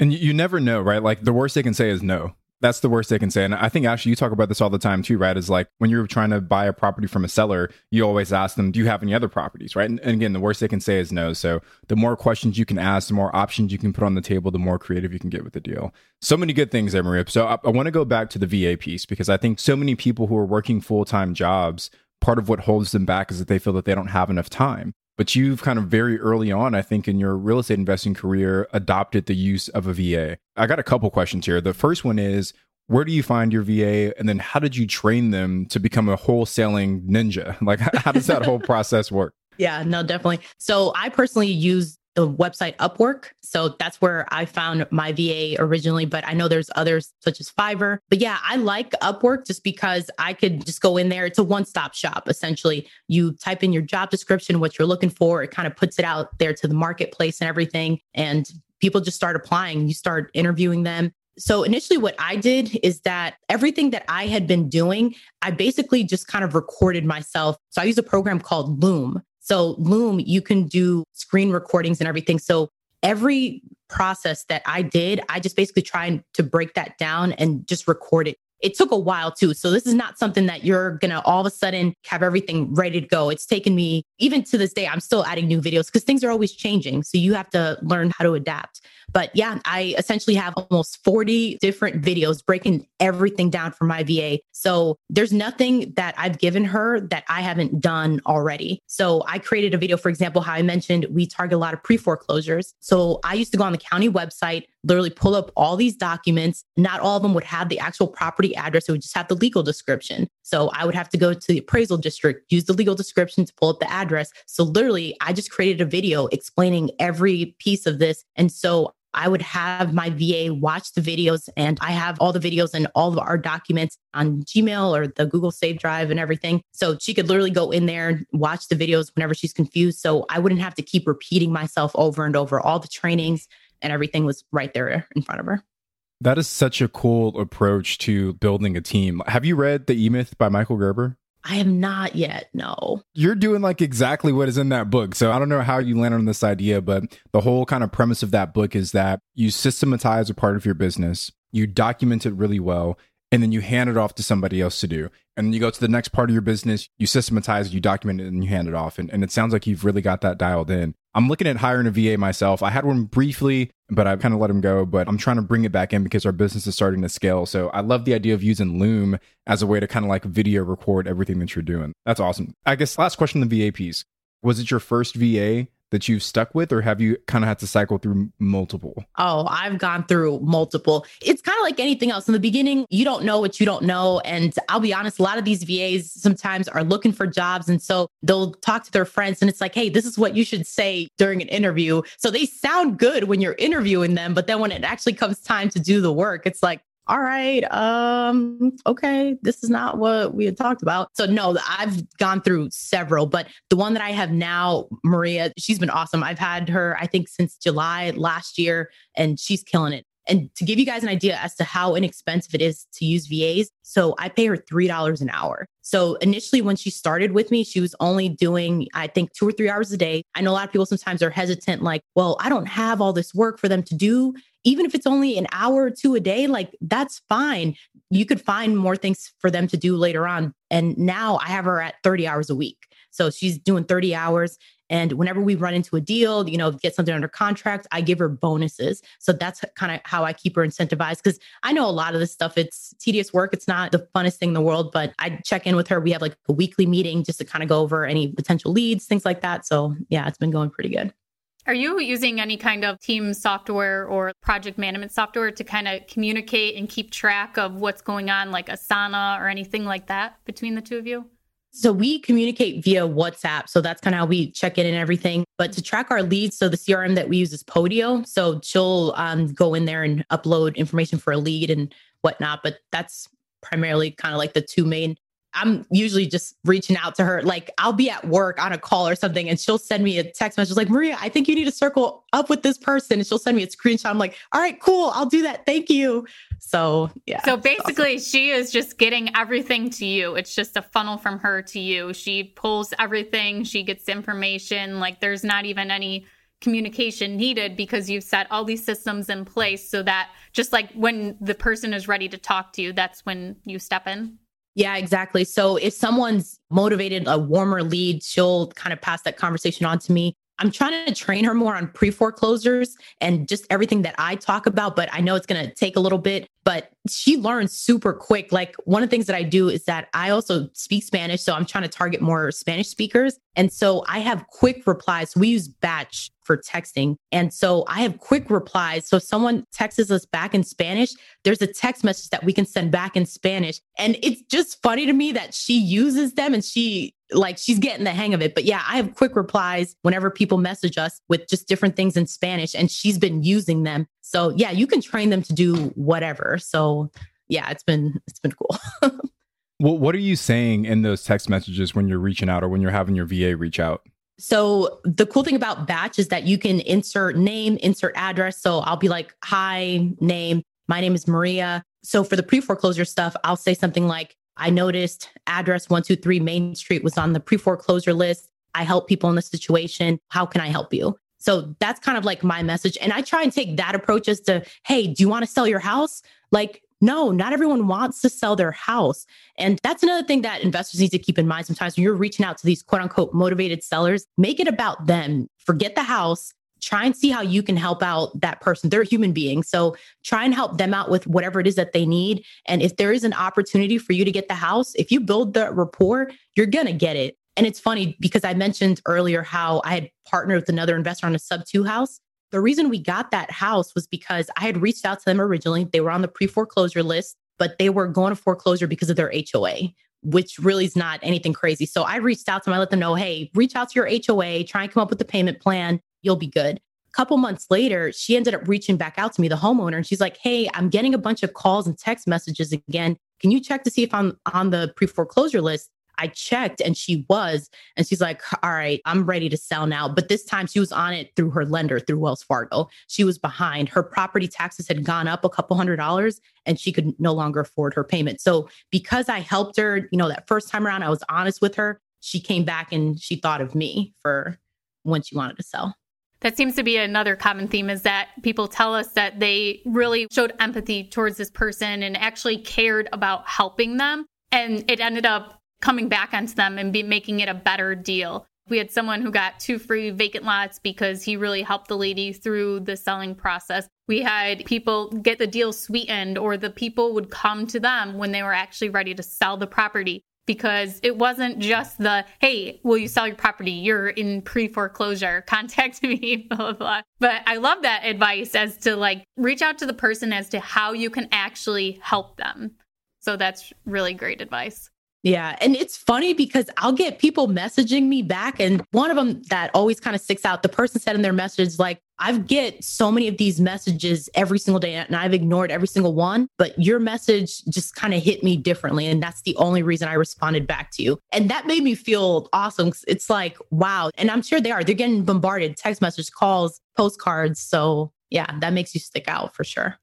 And you never know, right? Like the worst they can say is no. That's the worst they can say. And I think actually you talk about this all the time too, right? Is like when you're trying to buy a property from a seller, you always ask them, do you have any other properties, right? And, and, again, the worst they can say is no. So the more questions you can ask, the more options you can put on the table, the more creative you can get with the deal. So many good things there, Maria. So I, I want to go back to the VA piece because I think so many people who are working full time jobs, part of what holds them back is that they feel that they don't have enough time but you've kind of very early on, I think, in your real estate investing career, adopted the use of a VA. I got a couple questions here. The first one is where do you find your VA? And then how did you train them to become a wholesaling ninja? *laughs* Like, how does that whole process work? Yeah, no, definitely. So I personally use the website Upwork. So that's where I found my VA originally, but I know there's others such as Fiverr. But yeah, I like Upwork just because I could just go in there. It's a one stop shop, essentially. You type in your job description, what you're looking for, it kind of puts it out there to the marketplace and everything. And people just start applying. You start interviewing them. So initially, what I did is that everything that I had been doing, I basically just kind of recorded myself. So I use a program called Loom. So Loom, you can do screen recordings and everything. So every process that I did, I just basically tried to break that down and just record it it took a while too. So this is not something that you're going to all of a sudden have everything ready to go. It's taken me, even to this day, I'm still adding new videos because things are always changing. So you have to learn how to adapt. But yeah, I essentially have almost 40 different videos breaking everything down for my VA. So there's nothing that I've given her that I haven't done already. So I created a video, for example, how I mentioned we target a lot of pre foreclosures. So I used to go on the county website, literally pull up all these documents. Not all of them would have the actual property address, it would just have the legal description. So I would have to go to the appraisal district, use the legal description to pull up the address. So literally, I just created a video explaining every piece of this. And so I would have my VA watch the videos, and I have all the videos and all of our documents on Gmail or the Google Save Drive and everything. So she could literally go in there and watch the videos whenever she's confused. So I wouldn't have to keep repeating myself over and over. All the trainings and everything was right there in front of her. That is such a cool approach to building a team. Have you read The E Myth by Michael Gerber? I have not yet. No. You're doing like exactly what is in that book. So I don't know how you landed on this idea, but the whole kind of premise of that book is that you systematize a part of your business, you document it really well, and then you hand it off to somebody else to do. And then you go to the next part of your business, you systematize, you document it, and you hand it off. And, and it sounds like you've really got that dialed in. I'm looking at hiring a VA myself. I had one briefly, but I kind of let him go. But I'm trying to bring it back in because our business is starting to scale. So I love the idea of using Loom as a way to kind of like video record everything that you're doing. That's awesome. I guess last question the VA piece. Was it your first VA that you've stuck with, or have you kind of had to cycle through multiple? Oh, I've gone through multiple. It's kind of like anything else. In the beginning, you don't know what you don't know. And I'll be honest, a lot of these VAs sometimes are looking for jobs. And so they'll talk to their friends and it's like, hey, this is what you should say during an interview. So they sound good when you're interviewing them. But then when it actually comes time to do the work, it's like, all right, um, okay, this is not what we had talked about. So no, I've gone through several, but the one that I have now, Maria, she's been awesome. I've had her, I think, since July last year, and she's killing it. And to give you guys an idea as to how inexpensive it is to use VAs, so I pay her $3 an hour. So initially, when she started with me, she was only doing, I think, two or three hours a day. I know a lot of people sometimes are hesitant, like, well, I don't have all this work for them to do. Even if it's only an hour or two a day, like, that's fine. You could find more things for them to do later on. And now I have her at 30 hours a week. So she's doing 30 hours and whenever we run into a deal, you know, get something under contract, I give her bonuses. So that's kind of how I keep her incentivized. Cause I know a lot of this stuff, it's tedious work. It's not the funnest thing in the world, but I check in with her. We have like a weekly meeting just to kind of go over any potential leads, things like that. So yeah, it's been going pretty good. Are you using any kind of team software or project management software to kind of communicate and keep track of what's going on, like Asana or anything like that between the two of you? So we communicate via WhatsApp. So that's kind of how we check in and everything. But to track our leads, so the CRM that we use is Podio. So she'll um, go in there and upload information for a lead and whatnot. But that's primarily kind of like the two main I'm usually just reaching out to her. Like I'll be at work on a call or something, and she'll send me a text message like, Maria, I think you need to circle up with this person. And she'll send me a screenshot. I'm like, all right, cool, I'll do that. Thank you. So yeah. So basically awesome. she is just getting everything to you. It's just a funnel from her to you. She pulls everything, she gets information. Like there's not even any communication needed because you've set all these systems in place so that just like when the person is ready to talk to you, that's when you step in. Yeah, exactly. So if someone's motivated a warmer lead, she'll kind of pass that conversation on to me. I'm trying to train her more on pre foreclosures and just everything that I talk about, but I know it's going to take a little bit, but she learns super quick. Like one of the things that I do is that I also speak Spanish. So I'm trying to target more Spanish speakers. And so I have quick replies. We use batch for texting. And so I have quick replies. So if someone texts us back in Spanish, there's a text message that we can send back in Spanish. And it's just funny to me that she uses them and she like she's getting the hang of it. But yeah, I have quick replies whenever people message us with just different things in Spanish, and she's been using them. So yeah, you can train them to do whatever. So yeah, it's been it's been cool. *laughs* well, what are you saying in those text messages when you're reaching out or when you're having your VA reach out? So the cool thing about batch is that you can insert name, insert address. So I'll be like, hi, name. My name is Maria. So for the pre foreclosure stuff, I'll say something like, I noticed address 123 Main Street was on the pre foreclosure list. I help people in this situation. How can I help you? So that's kind of like my message. And I try and take that approach as to, hey, do you want to sell your house? Like, no, not everyone wants to sell their house. And that's another thing that investors need to keep in mind sometimes when you're reaching out to these quote unquote motivated sellers, make it about them. Forget the house try and see how you can help out that person. They're a human being. So try and help them out with whatever it is that they need. And if there is an opportunity for you to get the house, if you build the rapport, you're going to get it. And it's funny because I mentioned earlier how I had partnered with another investor on a sub two house. The reason we got that house was because I had reached out to them originally. They were on the pre foreclosure list, but they were going to foreclosure because of their HOA, which really is not anything crazy. So I reached out to them. I let them know, hey, reach out to your HOA, try and come up with the payment plan you'll be good. A couple months later, she ended up reaching back out to me, the homeowner, and she's like, Hey, I'm getting a bunch of calls and text messages again. Can you check to see if I'm on the pre foreclosure list? I checked and she was. And she's like, All right, I'm ready to sell now. But this time she was on it through her lender, through Wells Fargo. She was behind. Her property taxes had gone up a couple hundred dollars and she could no longer afford her payment. So because I helped her, you know, that first time around, I was honest with her. She came back and she thought of me for when she wanted to sell. That seems to be another common theme is that people tell us that they really showed empathy towards this person and actually cared about helping them. And it ended up coming back onto them and be making it a better deal. We had someone who got two free vacant lots because he really helped the lady through the selling process. We had people get the deal sweetened, or the people would come to them when they were actually ready to sell the property because it wasn't just the hey will you sell your property? You're in pre-foreclosure contact me *laughs* blah blah blah. But i love that advice as to like reach out to the person as to how you can actually help them. So that's really great advice yeah. And it's funny because I'll get people messaging me back. And one of them that always kind of sticks out, the person said in their message, like, I get so many of these messages every single day and I've ignored every single one, but your message just kind of hit me differently. And that's the only reason I responded back to you. And that made me feel awesome. It's like, wow. And I'm sure they are. They're getting bombarded text messages, calls, postcards. So yeah, that makes you stick out for sure.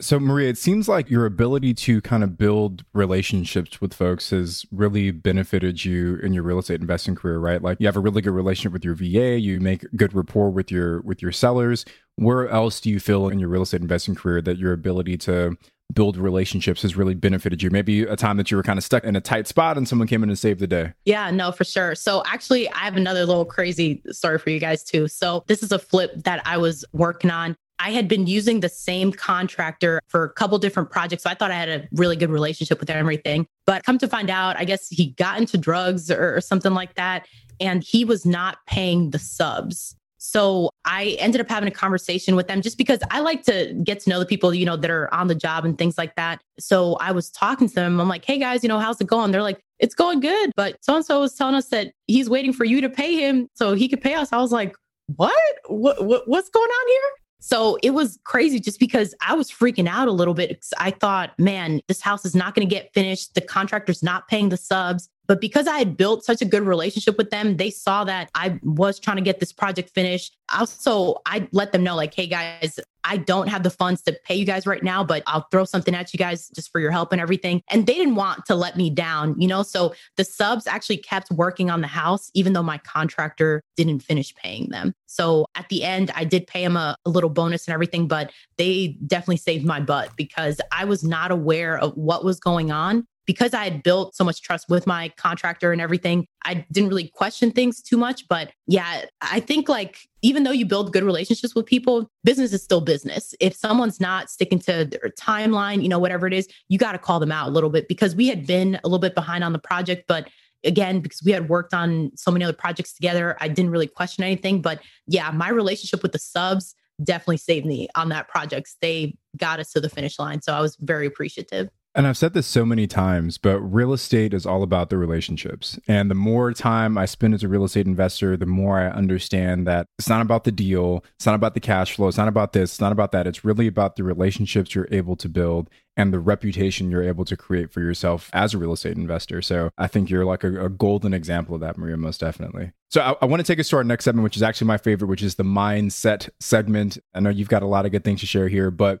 So, Maria, it seems like your ability to kind of build relationships with folks has really benefited you in your real estate investing career, right? Like you have a really good relationship with your VA, you make good rapport with your with your sellers. Where else do you feel in your real estate investing career that your ability to build relationships has really benefited you? Maybe a time that you were kind of stuck in a tight spot and someone came in and saved the day. Yeah, no, for sure. So actually, I have another little crazy story for you guys too. So this is a flip that I was working on. I had been using the same contractor for a couple different projects. So I thought I had a really good relationship with everything. But come to find out, I guess he got into drugs or, or something like that. And he was not paying the subs. So I ended up having a conversation with them just because I like to get to know the people, you know, that are on the job and things like that. So I was talking to them. I'm like, hey guys, you know, how's it going? They're like, it's going good. But so and so was telling us that he's waiting for you to pay him so he could pay us. I was like, what? What, what what's going on here? So it was crazy just because I was freaking out a little bit. I thought, man, this house is not going to get finished. The contractor's not paying the subs. But because I had built such a good relationship with them, they saw that I was trying to get this project finished. Also, I let them know, like, hey guys, I don't have the funds to pay you guys right now, but I'll throw something at you guys just for your help and everything. And they didn't want to let me down, you know? So the subs actually kept working on the house, even though my contractor didn't finish paying them. So at the end, I did pay them a, a little bonus and everything, but they definitely saved my butt because I was not aware of what was going on because I had built so much trust with my contractor and everything, I didn't really question things too much. But yeah, I think like even though you build good relationships with people, business is still business. If someone's not sticking to their timeline, you know, whatever it is, you got to call them out a little bit because we had been a little bit behind on the project, but again because we had worked on so many other projects together i didn't really question anything. But yeah my relationship with the subs definitely saved me on that project. They got us to the finish line. So i was very appreciative And I've said this so many times, but real estate is all about the relationships. And the more time I spend as a real estate investor, the more I understand that it's not about the deal, it's not about the cash flow, it's not about this, it's not about that. It's really about the relationships you're able to build and the reputation you're able to create for yourself as a real estate investor. So I think you're like a, a golden example of that, Maria, most definitely. So I, I want to take us to our next segment, which is actually my favorite, which is the mindset segment. I know you've got a lot of good things to share here, but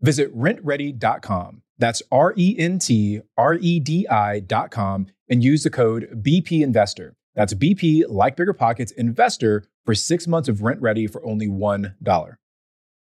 Visit rentredi.com. That's R E N T R E D I.com and use the code BP Investor. That's BP, like Bigger Pockets, Investor for six months of RentRedi for only $1.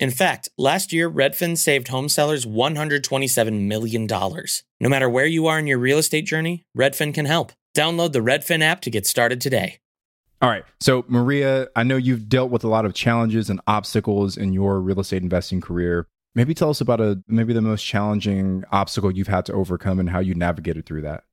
In fact, last year, Redfin saved home sellers $127 million. No matter where you are in your real estate journey, Redfin can help. Download the Redfin app to get started today. All right. So, Maria, I know you've dealt with a lot of challenges and obstacles in your real estate investing career. Maybe tell us about a maybe the most challenging obstacle you've had to overcome and how you navigated through that.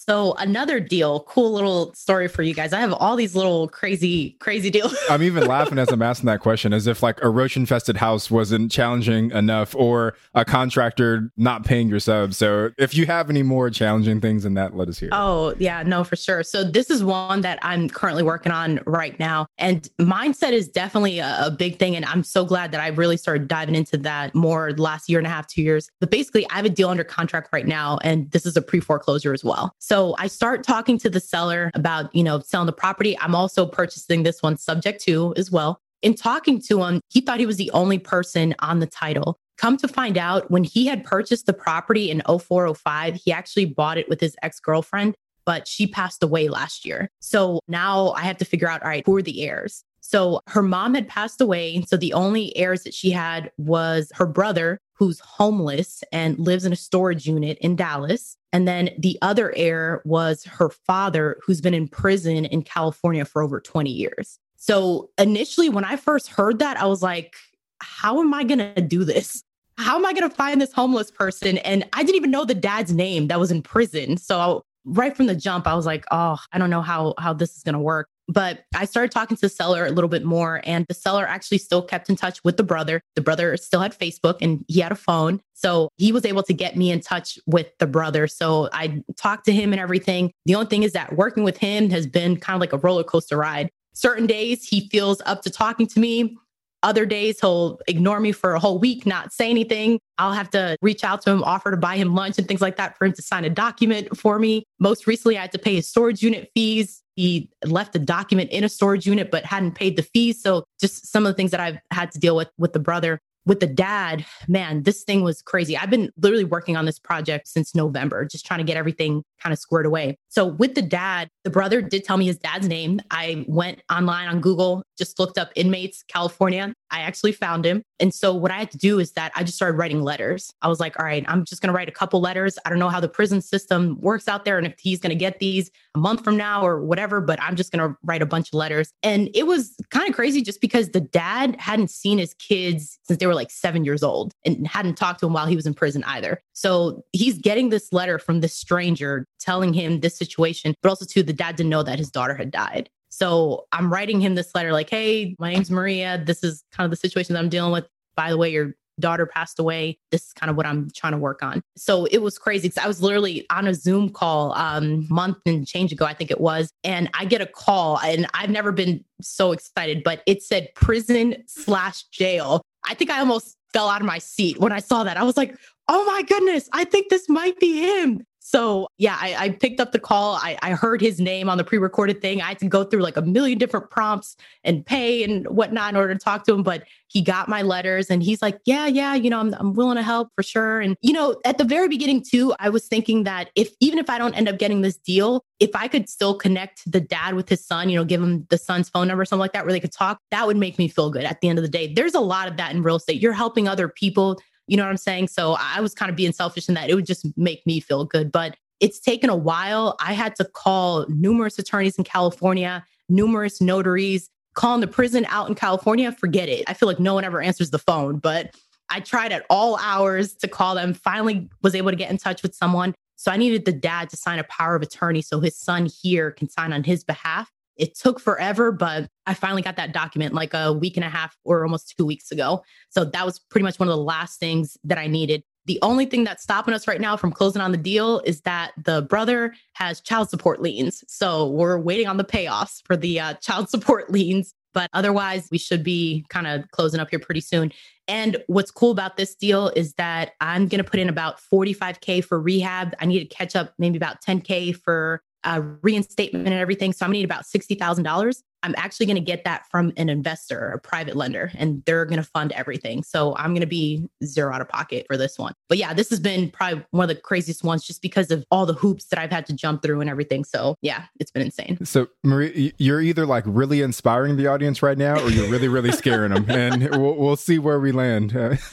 So another deal, cool little story for you guys. I have all these little crazy, crazy deals. *laughs* I'm even laughing as I'm asking that question, as if like a roach infested house wasn't challenging enough, or a contractor not paying your subs. So if you have any more challenging things than that, let us hear. Oh yeah, no, for sure. So this is one that I'm currently working on right now, and mindset is definitely a, a big thing. And I'm so glad that I really started diving into that more last year and a half, two years. But basically, I have a deal under contract right now, and this is a pre foreclosure as well. So I start talking to the seller about, you know, selling the property. I'm also purchasing this one subject to as well. In talking to him, he thought he was the only person on the title. Come to find out, when he had purchased the property in 0405, he actually bought it with his ex girlfriend, but she passed away last year. So now I have to figure out, all right, who are the heirs? So her mom had passed away. So the only heirs that she had was her brother, who's homeless and lives in a storage unit in Dallas. And then the other heir was her father, who's been in prison in California for over 20 years. So initially, when I first heard that, I was like, how am I going to do this? how am I going to find this homeless person? And I didn't even know the dad's name that was in prison. So right from the jump, I was like, oh, I don't know how how this is going to work. But I started talking to the seller a little bit more, and the seller actually still kept in touch with the brother. The brother still had Facebook and he had a phone. So he was able to get me in touch with the brother. So I talked to him and everything. The only thing is that working with him has been kind of like a roller coaster ride. Certain days he feels up to talking to me. Other days, he'll ignore me for a whole week, not say anything. I'll have to reach out to him, offer to buy him lunch and things like that for him to sign a document for me. Most recently, I had to pay his storage unit fees. He left a document in a storage unit, but hadn't paid the fees. So, just some of the things that I've had to deal with with the brother with the dad, man, this thing was crazy. I've been literally working on this project since November, just trying to get everything kind of squared away. So with the dad, the brother did tell me his dad's name. I went online on Google, just looked up inmates, California. I actually found him. And so what I had to do is that I just started writing letters. I was like, all right, I'm just going to write a couple letters. I don't know how the prison system works out there and if he's going to get these a month from now or whatever, but I'm just going to write a bunch of letters. And it was kind of crazy just because the dad hadn't seen his kids since they were like seven years old and hadn't talked to him while he was in prison either. So he's getting this letter from this stranger telling him this situation, but also too, the dad didn't know that his daughter had died. So I'm writing him this letter like, hey, my name's Maria. This is kind of the situation that I'm dealing with. By the way, your daughter passed away. This is kind of what I'm trying to work on. So it was crazy because I was literally on a Zoom call um month and change ago, I think it was. And I get a call and I've never been so excited, but it said prison slash jail. I think I almost fell out of my seat when I saw that. I was like, oh my goodness, I think this might be him. So yeah, I, I, picked up the call. I, I heard his name on the pre-recorded thing. I had to go through like a million different prompts and pay and whatnot in order to talk to him. But he got my letters and he's like, yeah, yeah, you know, I'm, I'm willing to help for sure. And, you know, at the very beginning too, I was thinking that if, even if I don't end up getting this deal, if I could still connect the dad with his son, you know, give him the son's phone number, something like that, where they could talk, that would make me feel good at the end of the day. There's a lot of that in real estate. You're helping other people you know what I'm saying? So I was kind of being selfish in that it would just make me feel good. But it's taken a while. I had to call numerous attorneys in California, numerous notaries, calling the prison out in California. Forget it. I feel like no one ever answers the phone, but I tried at all hours to call them. Finally, was able to get in touch with someone. So I needed the dad to sign a power of attorney so his son here can sign on his behalf. It took forever, but I finally got that document like a week and a half or almost two weeks ago. So that was pretty much one of the last things that I needed. The only thing that's stopping us right now from closing on the deal is that the brother has child support liens. So we're waiting on the payoffs for the uh, child *laughs* support liens. But otherwise, we should be kind of closing up here pretty soon. And what's cool about this deal is that I'm going to put in about 45K for rehab. I need to catch up maybe about 10K for uh, reinstatement and everything. So I'm gonna need about $60,000. I'm actually going to get that from an investor, a private lender, and they're going to fund everything. So I'm going to be zero out of pocket for this one. But yeah, this has been probably one of the craziest ones just because of all the hoops that I've had to jump through and everything. So yeah, it's been insane. So Marie, you're either like really inspiring the audience right now, or you're really, really scaring them, and we'll, we'll see where we land. *laughs* *laughs*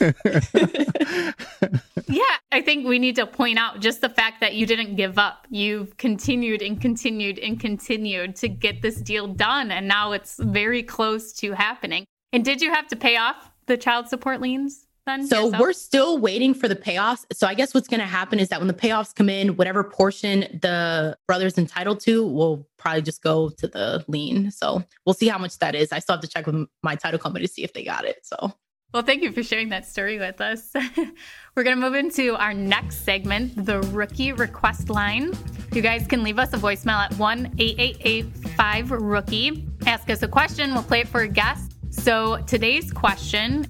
yeah, I think we need to point out just the fact that you didn't give up. You've continued and continued and continued to get this deal done. And now it's very close to happening. And did you have to pay off the child support liens? Then so yourself? we're still waiting for the payoffs. So I guess what's going to happen is that when the payoffs come in, whatever portion the brother's entitled to will probably just go to the lien. So we'll see how much that is. I still have to check with my title company to see if they got it. So well, thank you for sharing that story with us. *laughs* We're going to move into our next segment, the rookie request line. You guys can leave us a voicemail at 1 888 rookie. Ask us a question, we'll play it for a guest. So today's question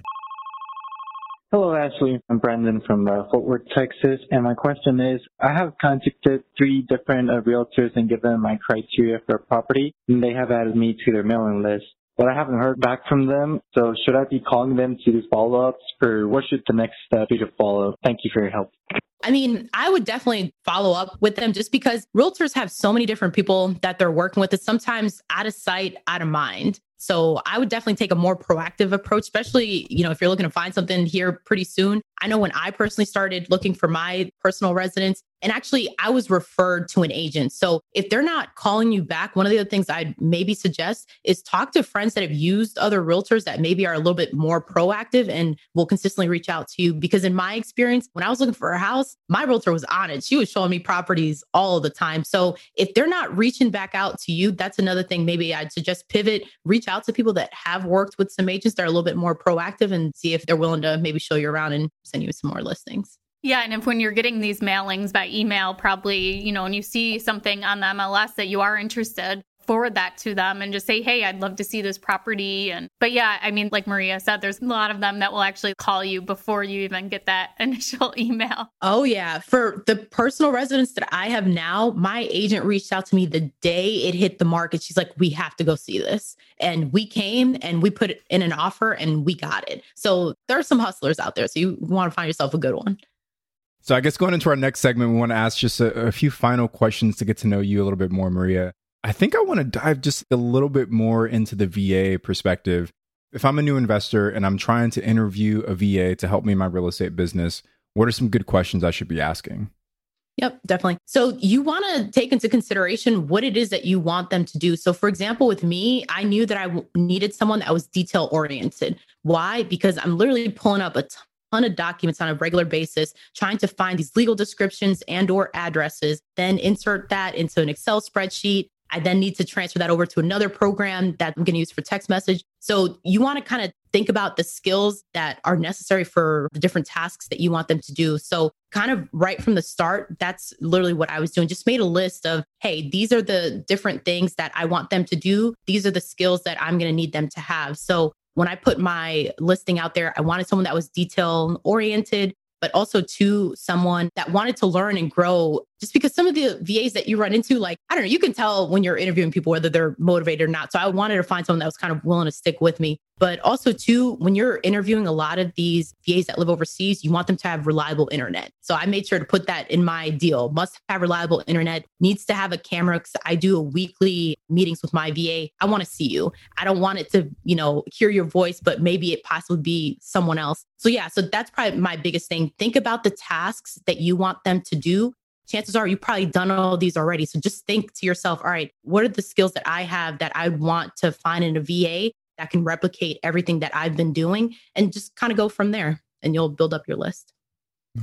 Hello, Ashley. I'm Brandon from uh, Fort Worth, Texas. And my question is, I have contacted three different uh, realtors and given my criteria for a property, and they have added me to their mailing list but I haven't heard back from them. So should I be calling them to do follow-ups or what should the next step be to follow? Thank you for your help. I mean, I would definitely follow up with them just because realtors have so many different people that they're working with. It's sometimes out of sight, out of mind. So I would definitely take a more proactive approach, especially, you know, if you're looking to find something here pretty soon. I know when I personally started looking for my personal residence, And actually, I was referred to an agent. So if they're not calling you back, one of the other things I'd maybe suggest is talk to friends that have used other realtors that maybe are a little bit more proactive and will consistently reach out to you. Because in my experience, when I was looking for a house, my realtor was on it. She was showing me properties all the time. So if they're not reaching back out to you, that's another thing. Maybe I'd suggest pivot, reach out to people that have worked with some agents that are a little bit more proactive and see if they're willing to maybe show you around and send you some more listings. Yeah, and if when you're getting these mailings by email, probably, you know, and you see something on the MLS that you are interested, forward that to them and just say, "Hey, I'd love to see this property." And but yeah, I mean, like Maria said, there's a lot of them that will actually call you before you even get that *laughs* initial email. Oh yeah, for the personal residence that I have now, my agent reached out to me the day it hit the market. She's like, "We have to go see this." And we came and we put in an offer and we got it. So there are some hustlers out there, so you want to find yourself a good one. So I guess going into our next segment, we want to ask just a, a, few final questions to get to know you a little bit more, Maria. I think I want to dive just a little bit more into the VA perspective. If I'm a new investor and I'm trying to interview a VA to help me in my real estate business, what are some good questions I should be asking? Yep, definitely. So you want to take into consideration what it is that you want them to do. So, for example, with me, I knew that I needed someone that was detail oriented. Why? Because I'm literally pulling up a ton of documents on a regular basis trying to find these legal descriptions and or addresses then insert that into an excel spreadsheet I then need to transfer that over to another program that I'm going to use for text message. So you want to kind of think about the skills that are necessary for the different tasks that you want them to do. So kind of right from the start, that's literally what I was doing. Just made a list of, hey, these are the different things that I want them to do. These are the skills that I'm going to need them to have. So when I put my listing out there, I wanted someone that was detail oriented, but also to someone that wanted to learn and grow. Just because some of the VAs that you run into, like, I don't know, you can tell when you're interviewing people whether they're motivated or not. So I wanted to find someone that was kind of willing to stick with me. But also, too, when you're interviewing a lot of these VAs that live overseas, you want them to have reliable internet. So I made sure to put that in my deal. Must have reliable internet, needs to have a camera. Cause I do a weekly meetings with my VA. I want to see you. I don't want it to, you know, hear your voice, but maybe it possibly be someone else. So yeah, so that's probably my biggest thing. Think about the tasks that you want them to do chances are you've probably done all these already. So just think to yourself, all right, what are the skills that I have that I want to find in a VA that can replicate everything that I've been doing and just kind of go from there and you'll build up your list.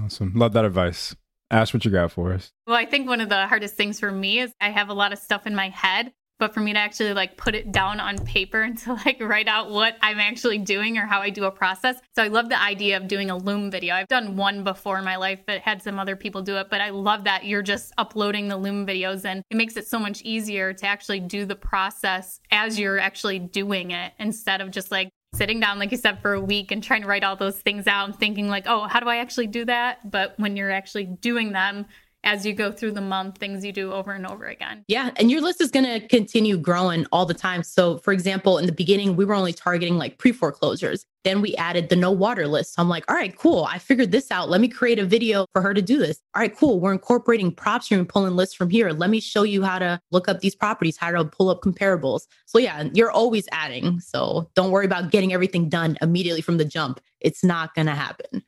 Awesome. Love that advice. Ash what you got for us. Well, I think one of the hardest things for me is I have a lot of stuff in my head but for me to actually like put it down on paper and *laughs* to like write out what I'm actually doing or how I do a process. So I love the idea of doing a Loom video. I've done one before in my life that had some other people do it, but I love that you're just uploading the Loom videos and it makes it so much easier to actually do the process as you're actually doing it instead of just like sitting down, like you said, for a week and trying to write all those things out and thinking, like, oh, how do I actually do that? But when you're actually doing them, as you go through the month, things you do over and over again. Yeah. And your list is going to continue growing all the time. So, for example, in the beginning, we were only targeting like pre foreclosures. Then we added the no water list. So I'm like, all right, cool. I figured this out. Let me create a video for her to do this. All right, cool. We're incorporating props and pulling lists from here. Let me show you how to look up these properties, how to pull up comparables. So, yeah, you're always adding. So don't worry about getting everything done immediately from the jump. It's not going to happen.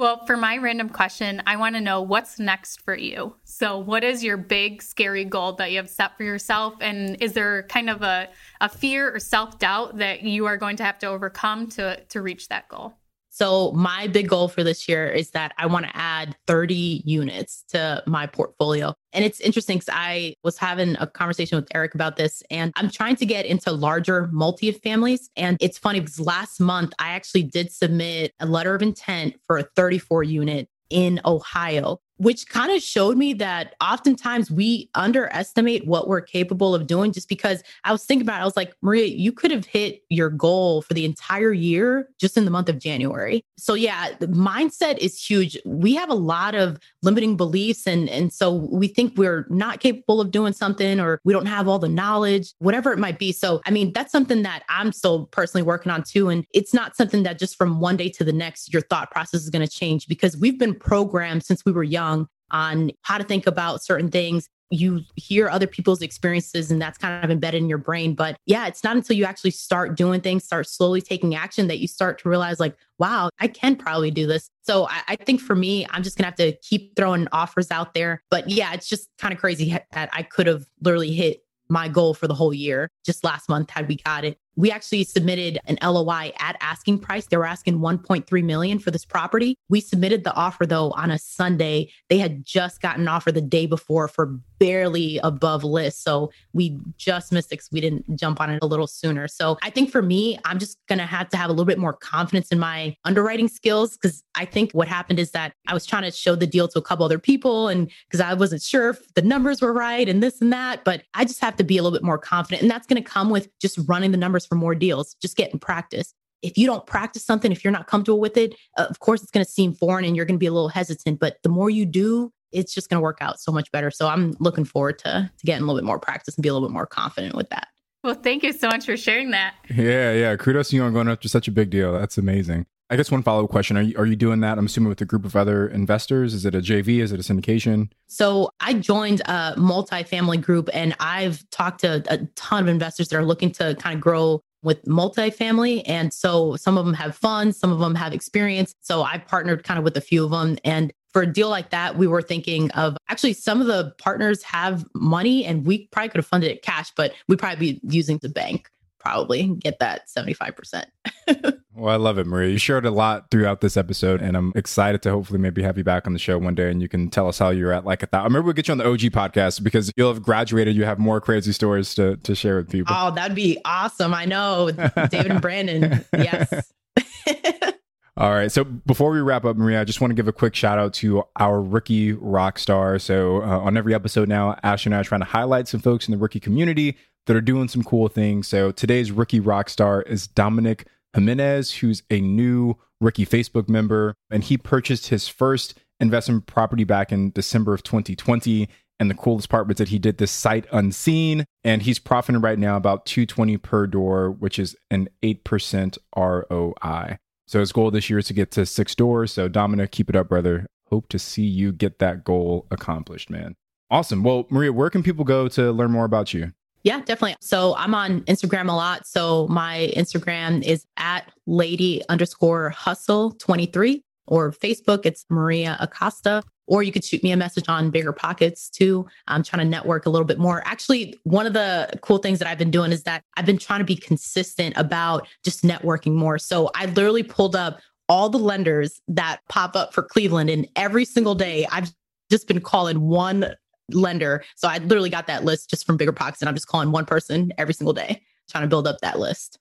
Well, for my random question, I want to know what's next for you. So, what is your big, scary goal that you have set for yourself? And is there kind of a, a fear or self doubt that you are going to have to overcome to, to reach that goal? So my big goal for this year is that I want to add 30 units to my portfolio. And it's interesting because I was having a conversation with Eric about this, and I'm trying to get into larger multi families. And it's funny because last month I actually did submit a letter of intent for a 34 unit in Ohio which kind of showed me that oftentimes we underestimate what we're capable of doing just because I was thinking about it. I was like, Maria, you could have hit your goal for the entire year just in the month of January. So yeah, the mindset is huge. We have a lot of limiting beliefs and and so we think we're not capable of doing something or we don't have all the knowledge, whatever it might be. So I mean, that's something that I'm still personally working on too. And it's not something that just from one day to the next, your thought process is going to change because we've been programmed since we were young on how to think about certain things. you hear other people's experiences and that's kind of embedded in your brain. But yeah, it's not until you actually start doing things, start slowly taking action that you start to realize, like, wow, I can probably do this. So I, I think for me, I'm just gonna have to keep throwing offers out there. But yeah, it's just kind of crazy that I could have literally hit my goal for the whole year just last month had we got it we actually submitted an LOI at asking price. They were asking 1.3 million for this property. We submitted the offer though on a Sunday. They had just gotten an offer the day before for barely above list. So we just missed it we didn't jump on it a little sooner. So I think for me, I'm just going to have to have a little bit more confidence in my underwriting skills because I think what happened is that I was trying to show the deal to a couple other people and because I wasn't sure if the numbers were right and this and that. But I just have to be a little bit more confident. And that's going to come with just running the numbers for more deals, just get in practice. If you don't practice something, if you're not comfortable with it, uh, of course it's going to seem foreign and you're going to be a little hesitant. But the more you do, it's just going to work out so much better. So I'm looking forward to, to getting a little bit more practice and be a little bit more confident with that. Well, thank you so much for sharing that. Yeah, yeah. Kudos to you on going after such a big deal. That's amazing. I guess one follow up question: Are you are you doing that? I'm assuming with a group of other investors. Is it a JV? Is it a syndication? So I joined a multifamily group, and I've talked to a ton of investors that are looking to kind of grow with multifamily. And so some of them have funds, some of them have experience. So I partnered kind of with a few of them. And for a deal like that, we were thinking of actually some of the partners have money and we probably could have funded it cash, but we'd probably be using the bank probably get that 75%. *laughs* well, I love it, Maria. You shared a lot throughout this episode, and I'm excited to hopefully maybe have you back on the show one day and you can tell us how you're at like a thousand. Maybe we'll get you on the OG podcast because you'll have graduated. You have more crazy stories to, to share with people. Oh, that'd be awesome. I know. David and Brandon. *laughs* Yes. *laughs* All right. So before we wrap up, Maria, I just want to give a quick shout out to our rookie rock star. So uh, on every episode now, Ashley and I are trying to highlight some folks in the rookie community that are doing some cool things. So today's rookie rock star is Dominic Jimenez, who's a new rookie Facebook member, and he purchased his first investment property back in December of 2020. And the coolest part was that he did this sight unseen, and he's profiting right now about 220 per door, which is an 8% ROI. So his goal this year is to get to six doors. So Dominic, keep it up, brother. Hope to see you get that goal accomplished, man. Awesome. Well, Maria, where can people go to learn more about you? Yeah, definitely. So I'm on Instagram a lot. So my Instagram is at lady underscore hustle 23 or Facebook, it's Maria Acosta. Or you could shoot me a message on Bigger Pockets too. I'm trying to network a little bit more. Actually, one of the cool things that I've been doing is that I've been trying to be consistent about just networking more. So I literally pulled up all the lenders that pop up for Cleveland, and every single day I've just been calling one lender. So I literally got that list just from Bigger Pockets, and I'm just calling one person every single day, trying to build up that list.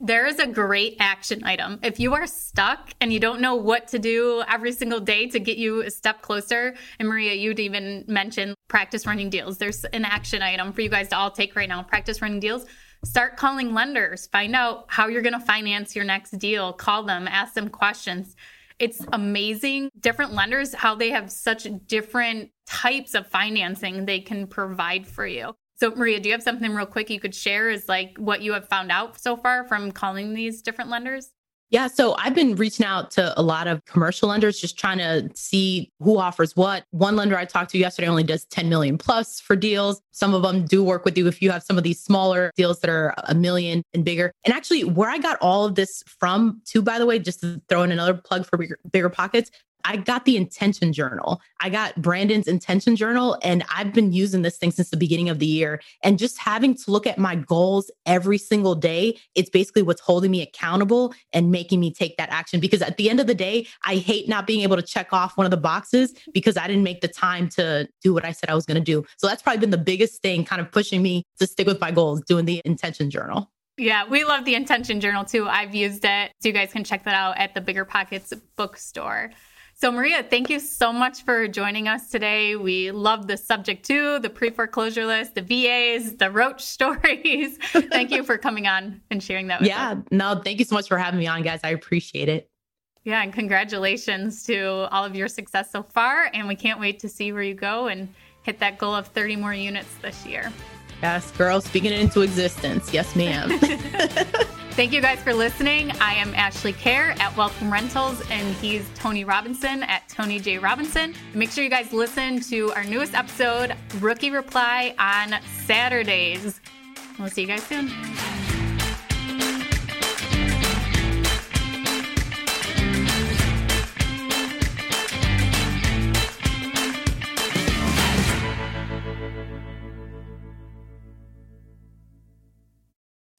There is a great action item. If you are stuck and you don't know what to do every single day to get you a step closer, and Maria, you'd even mentioned practice running deals. There's an action item for you guys to all take right now. Practice running deals. Start calling lenders. Find out how you're going to finance your next deal. Call them, ask them questions it's amazing. Different lenders, how they have such different types of financing they can provide for you. So, Maria, do you have something real quick you could share is like what you have found out so far from calling these different lenders? Yeah, so I've been reaching out to a lot of commercial lenders, just trying to see who offers what. One lender I talked to yesterday only does 10 million plus for deals. Some of them do work with you if you have some of these smaller deals that are a million and bigger. And actually, where I got all of this from, too, by the way, just to throw in another plug for bigger, bigger pockets, I got the intention journal. I got Brandon's intention journal, and I've been using this thing since the beginning of the year. And just having to look at my goals every single day, it's basically what's holding me accountable and making me take that action. Because at the end of the day, I hate not being able to check off one of the boxes because I didn't make the time to do what I said I was going to do. So that's probably been the biggest thing kind of pushing me to stick with my goals, doing the intention journal. Yeah, we love the intention journal too. I've used it. So you guys can check that out at the Bigger Pockets bookstore. So, Maria, thank you so much for joining us today. We love the subject to the pre foreclosure list, the VAs, the Roach *laughs* stories. thank you for coming on and sharing that yeah, us. Yeah, no, thank you so much for having me on, guys. I appreciate it. Yeah, and congratulations to all of your success so far. And we can't wait to see where you go and hit that goal of 30 more units this year. Yes, girl, speaking it into existence. Yes, ma'am. *laughs* Thank you guys for listening. I am Ashley Kehr at Wealth on Rentals, and he's Tony Robinson at Tony J. Robinson. Make sure you guys listen to our newest episode, Rookie Reply, on Saturdays. We'll see you guys soon.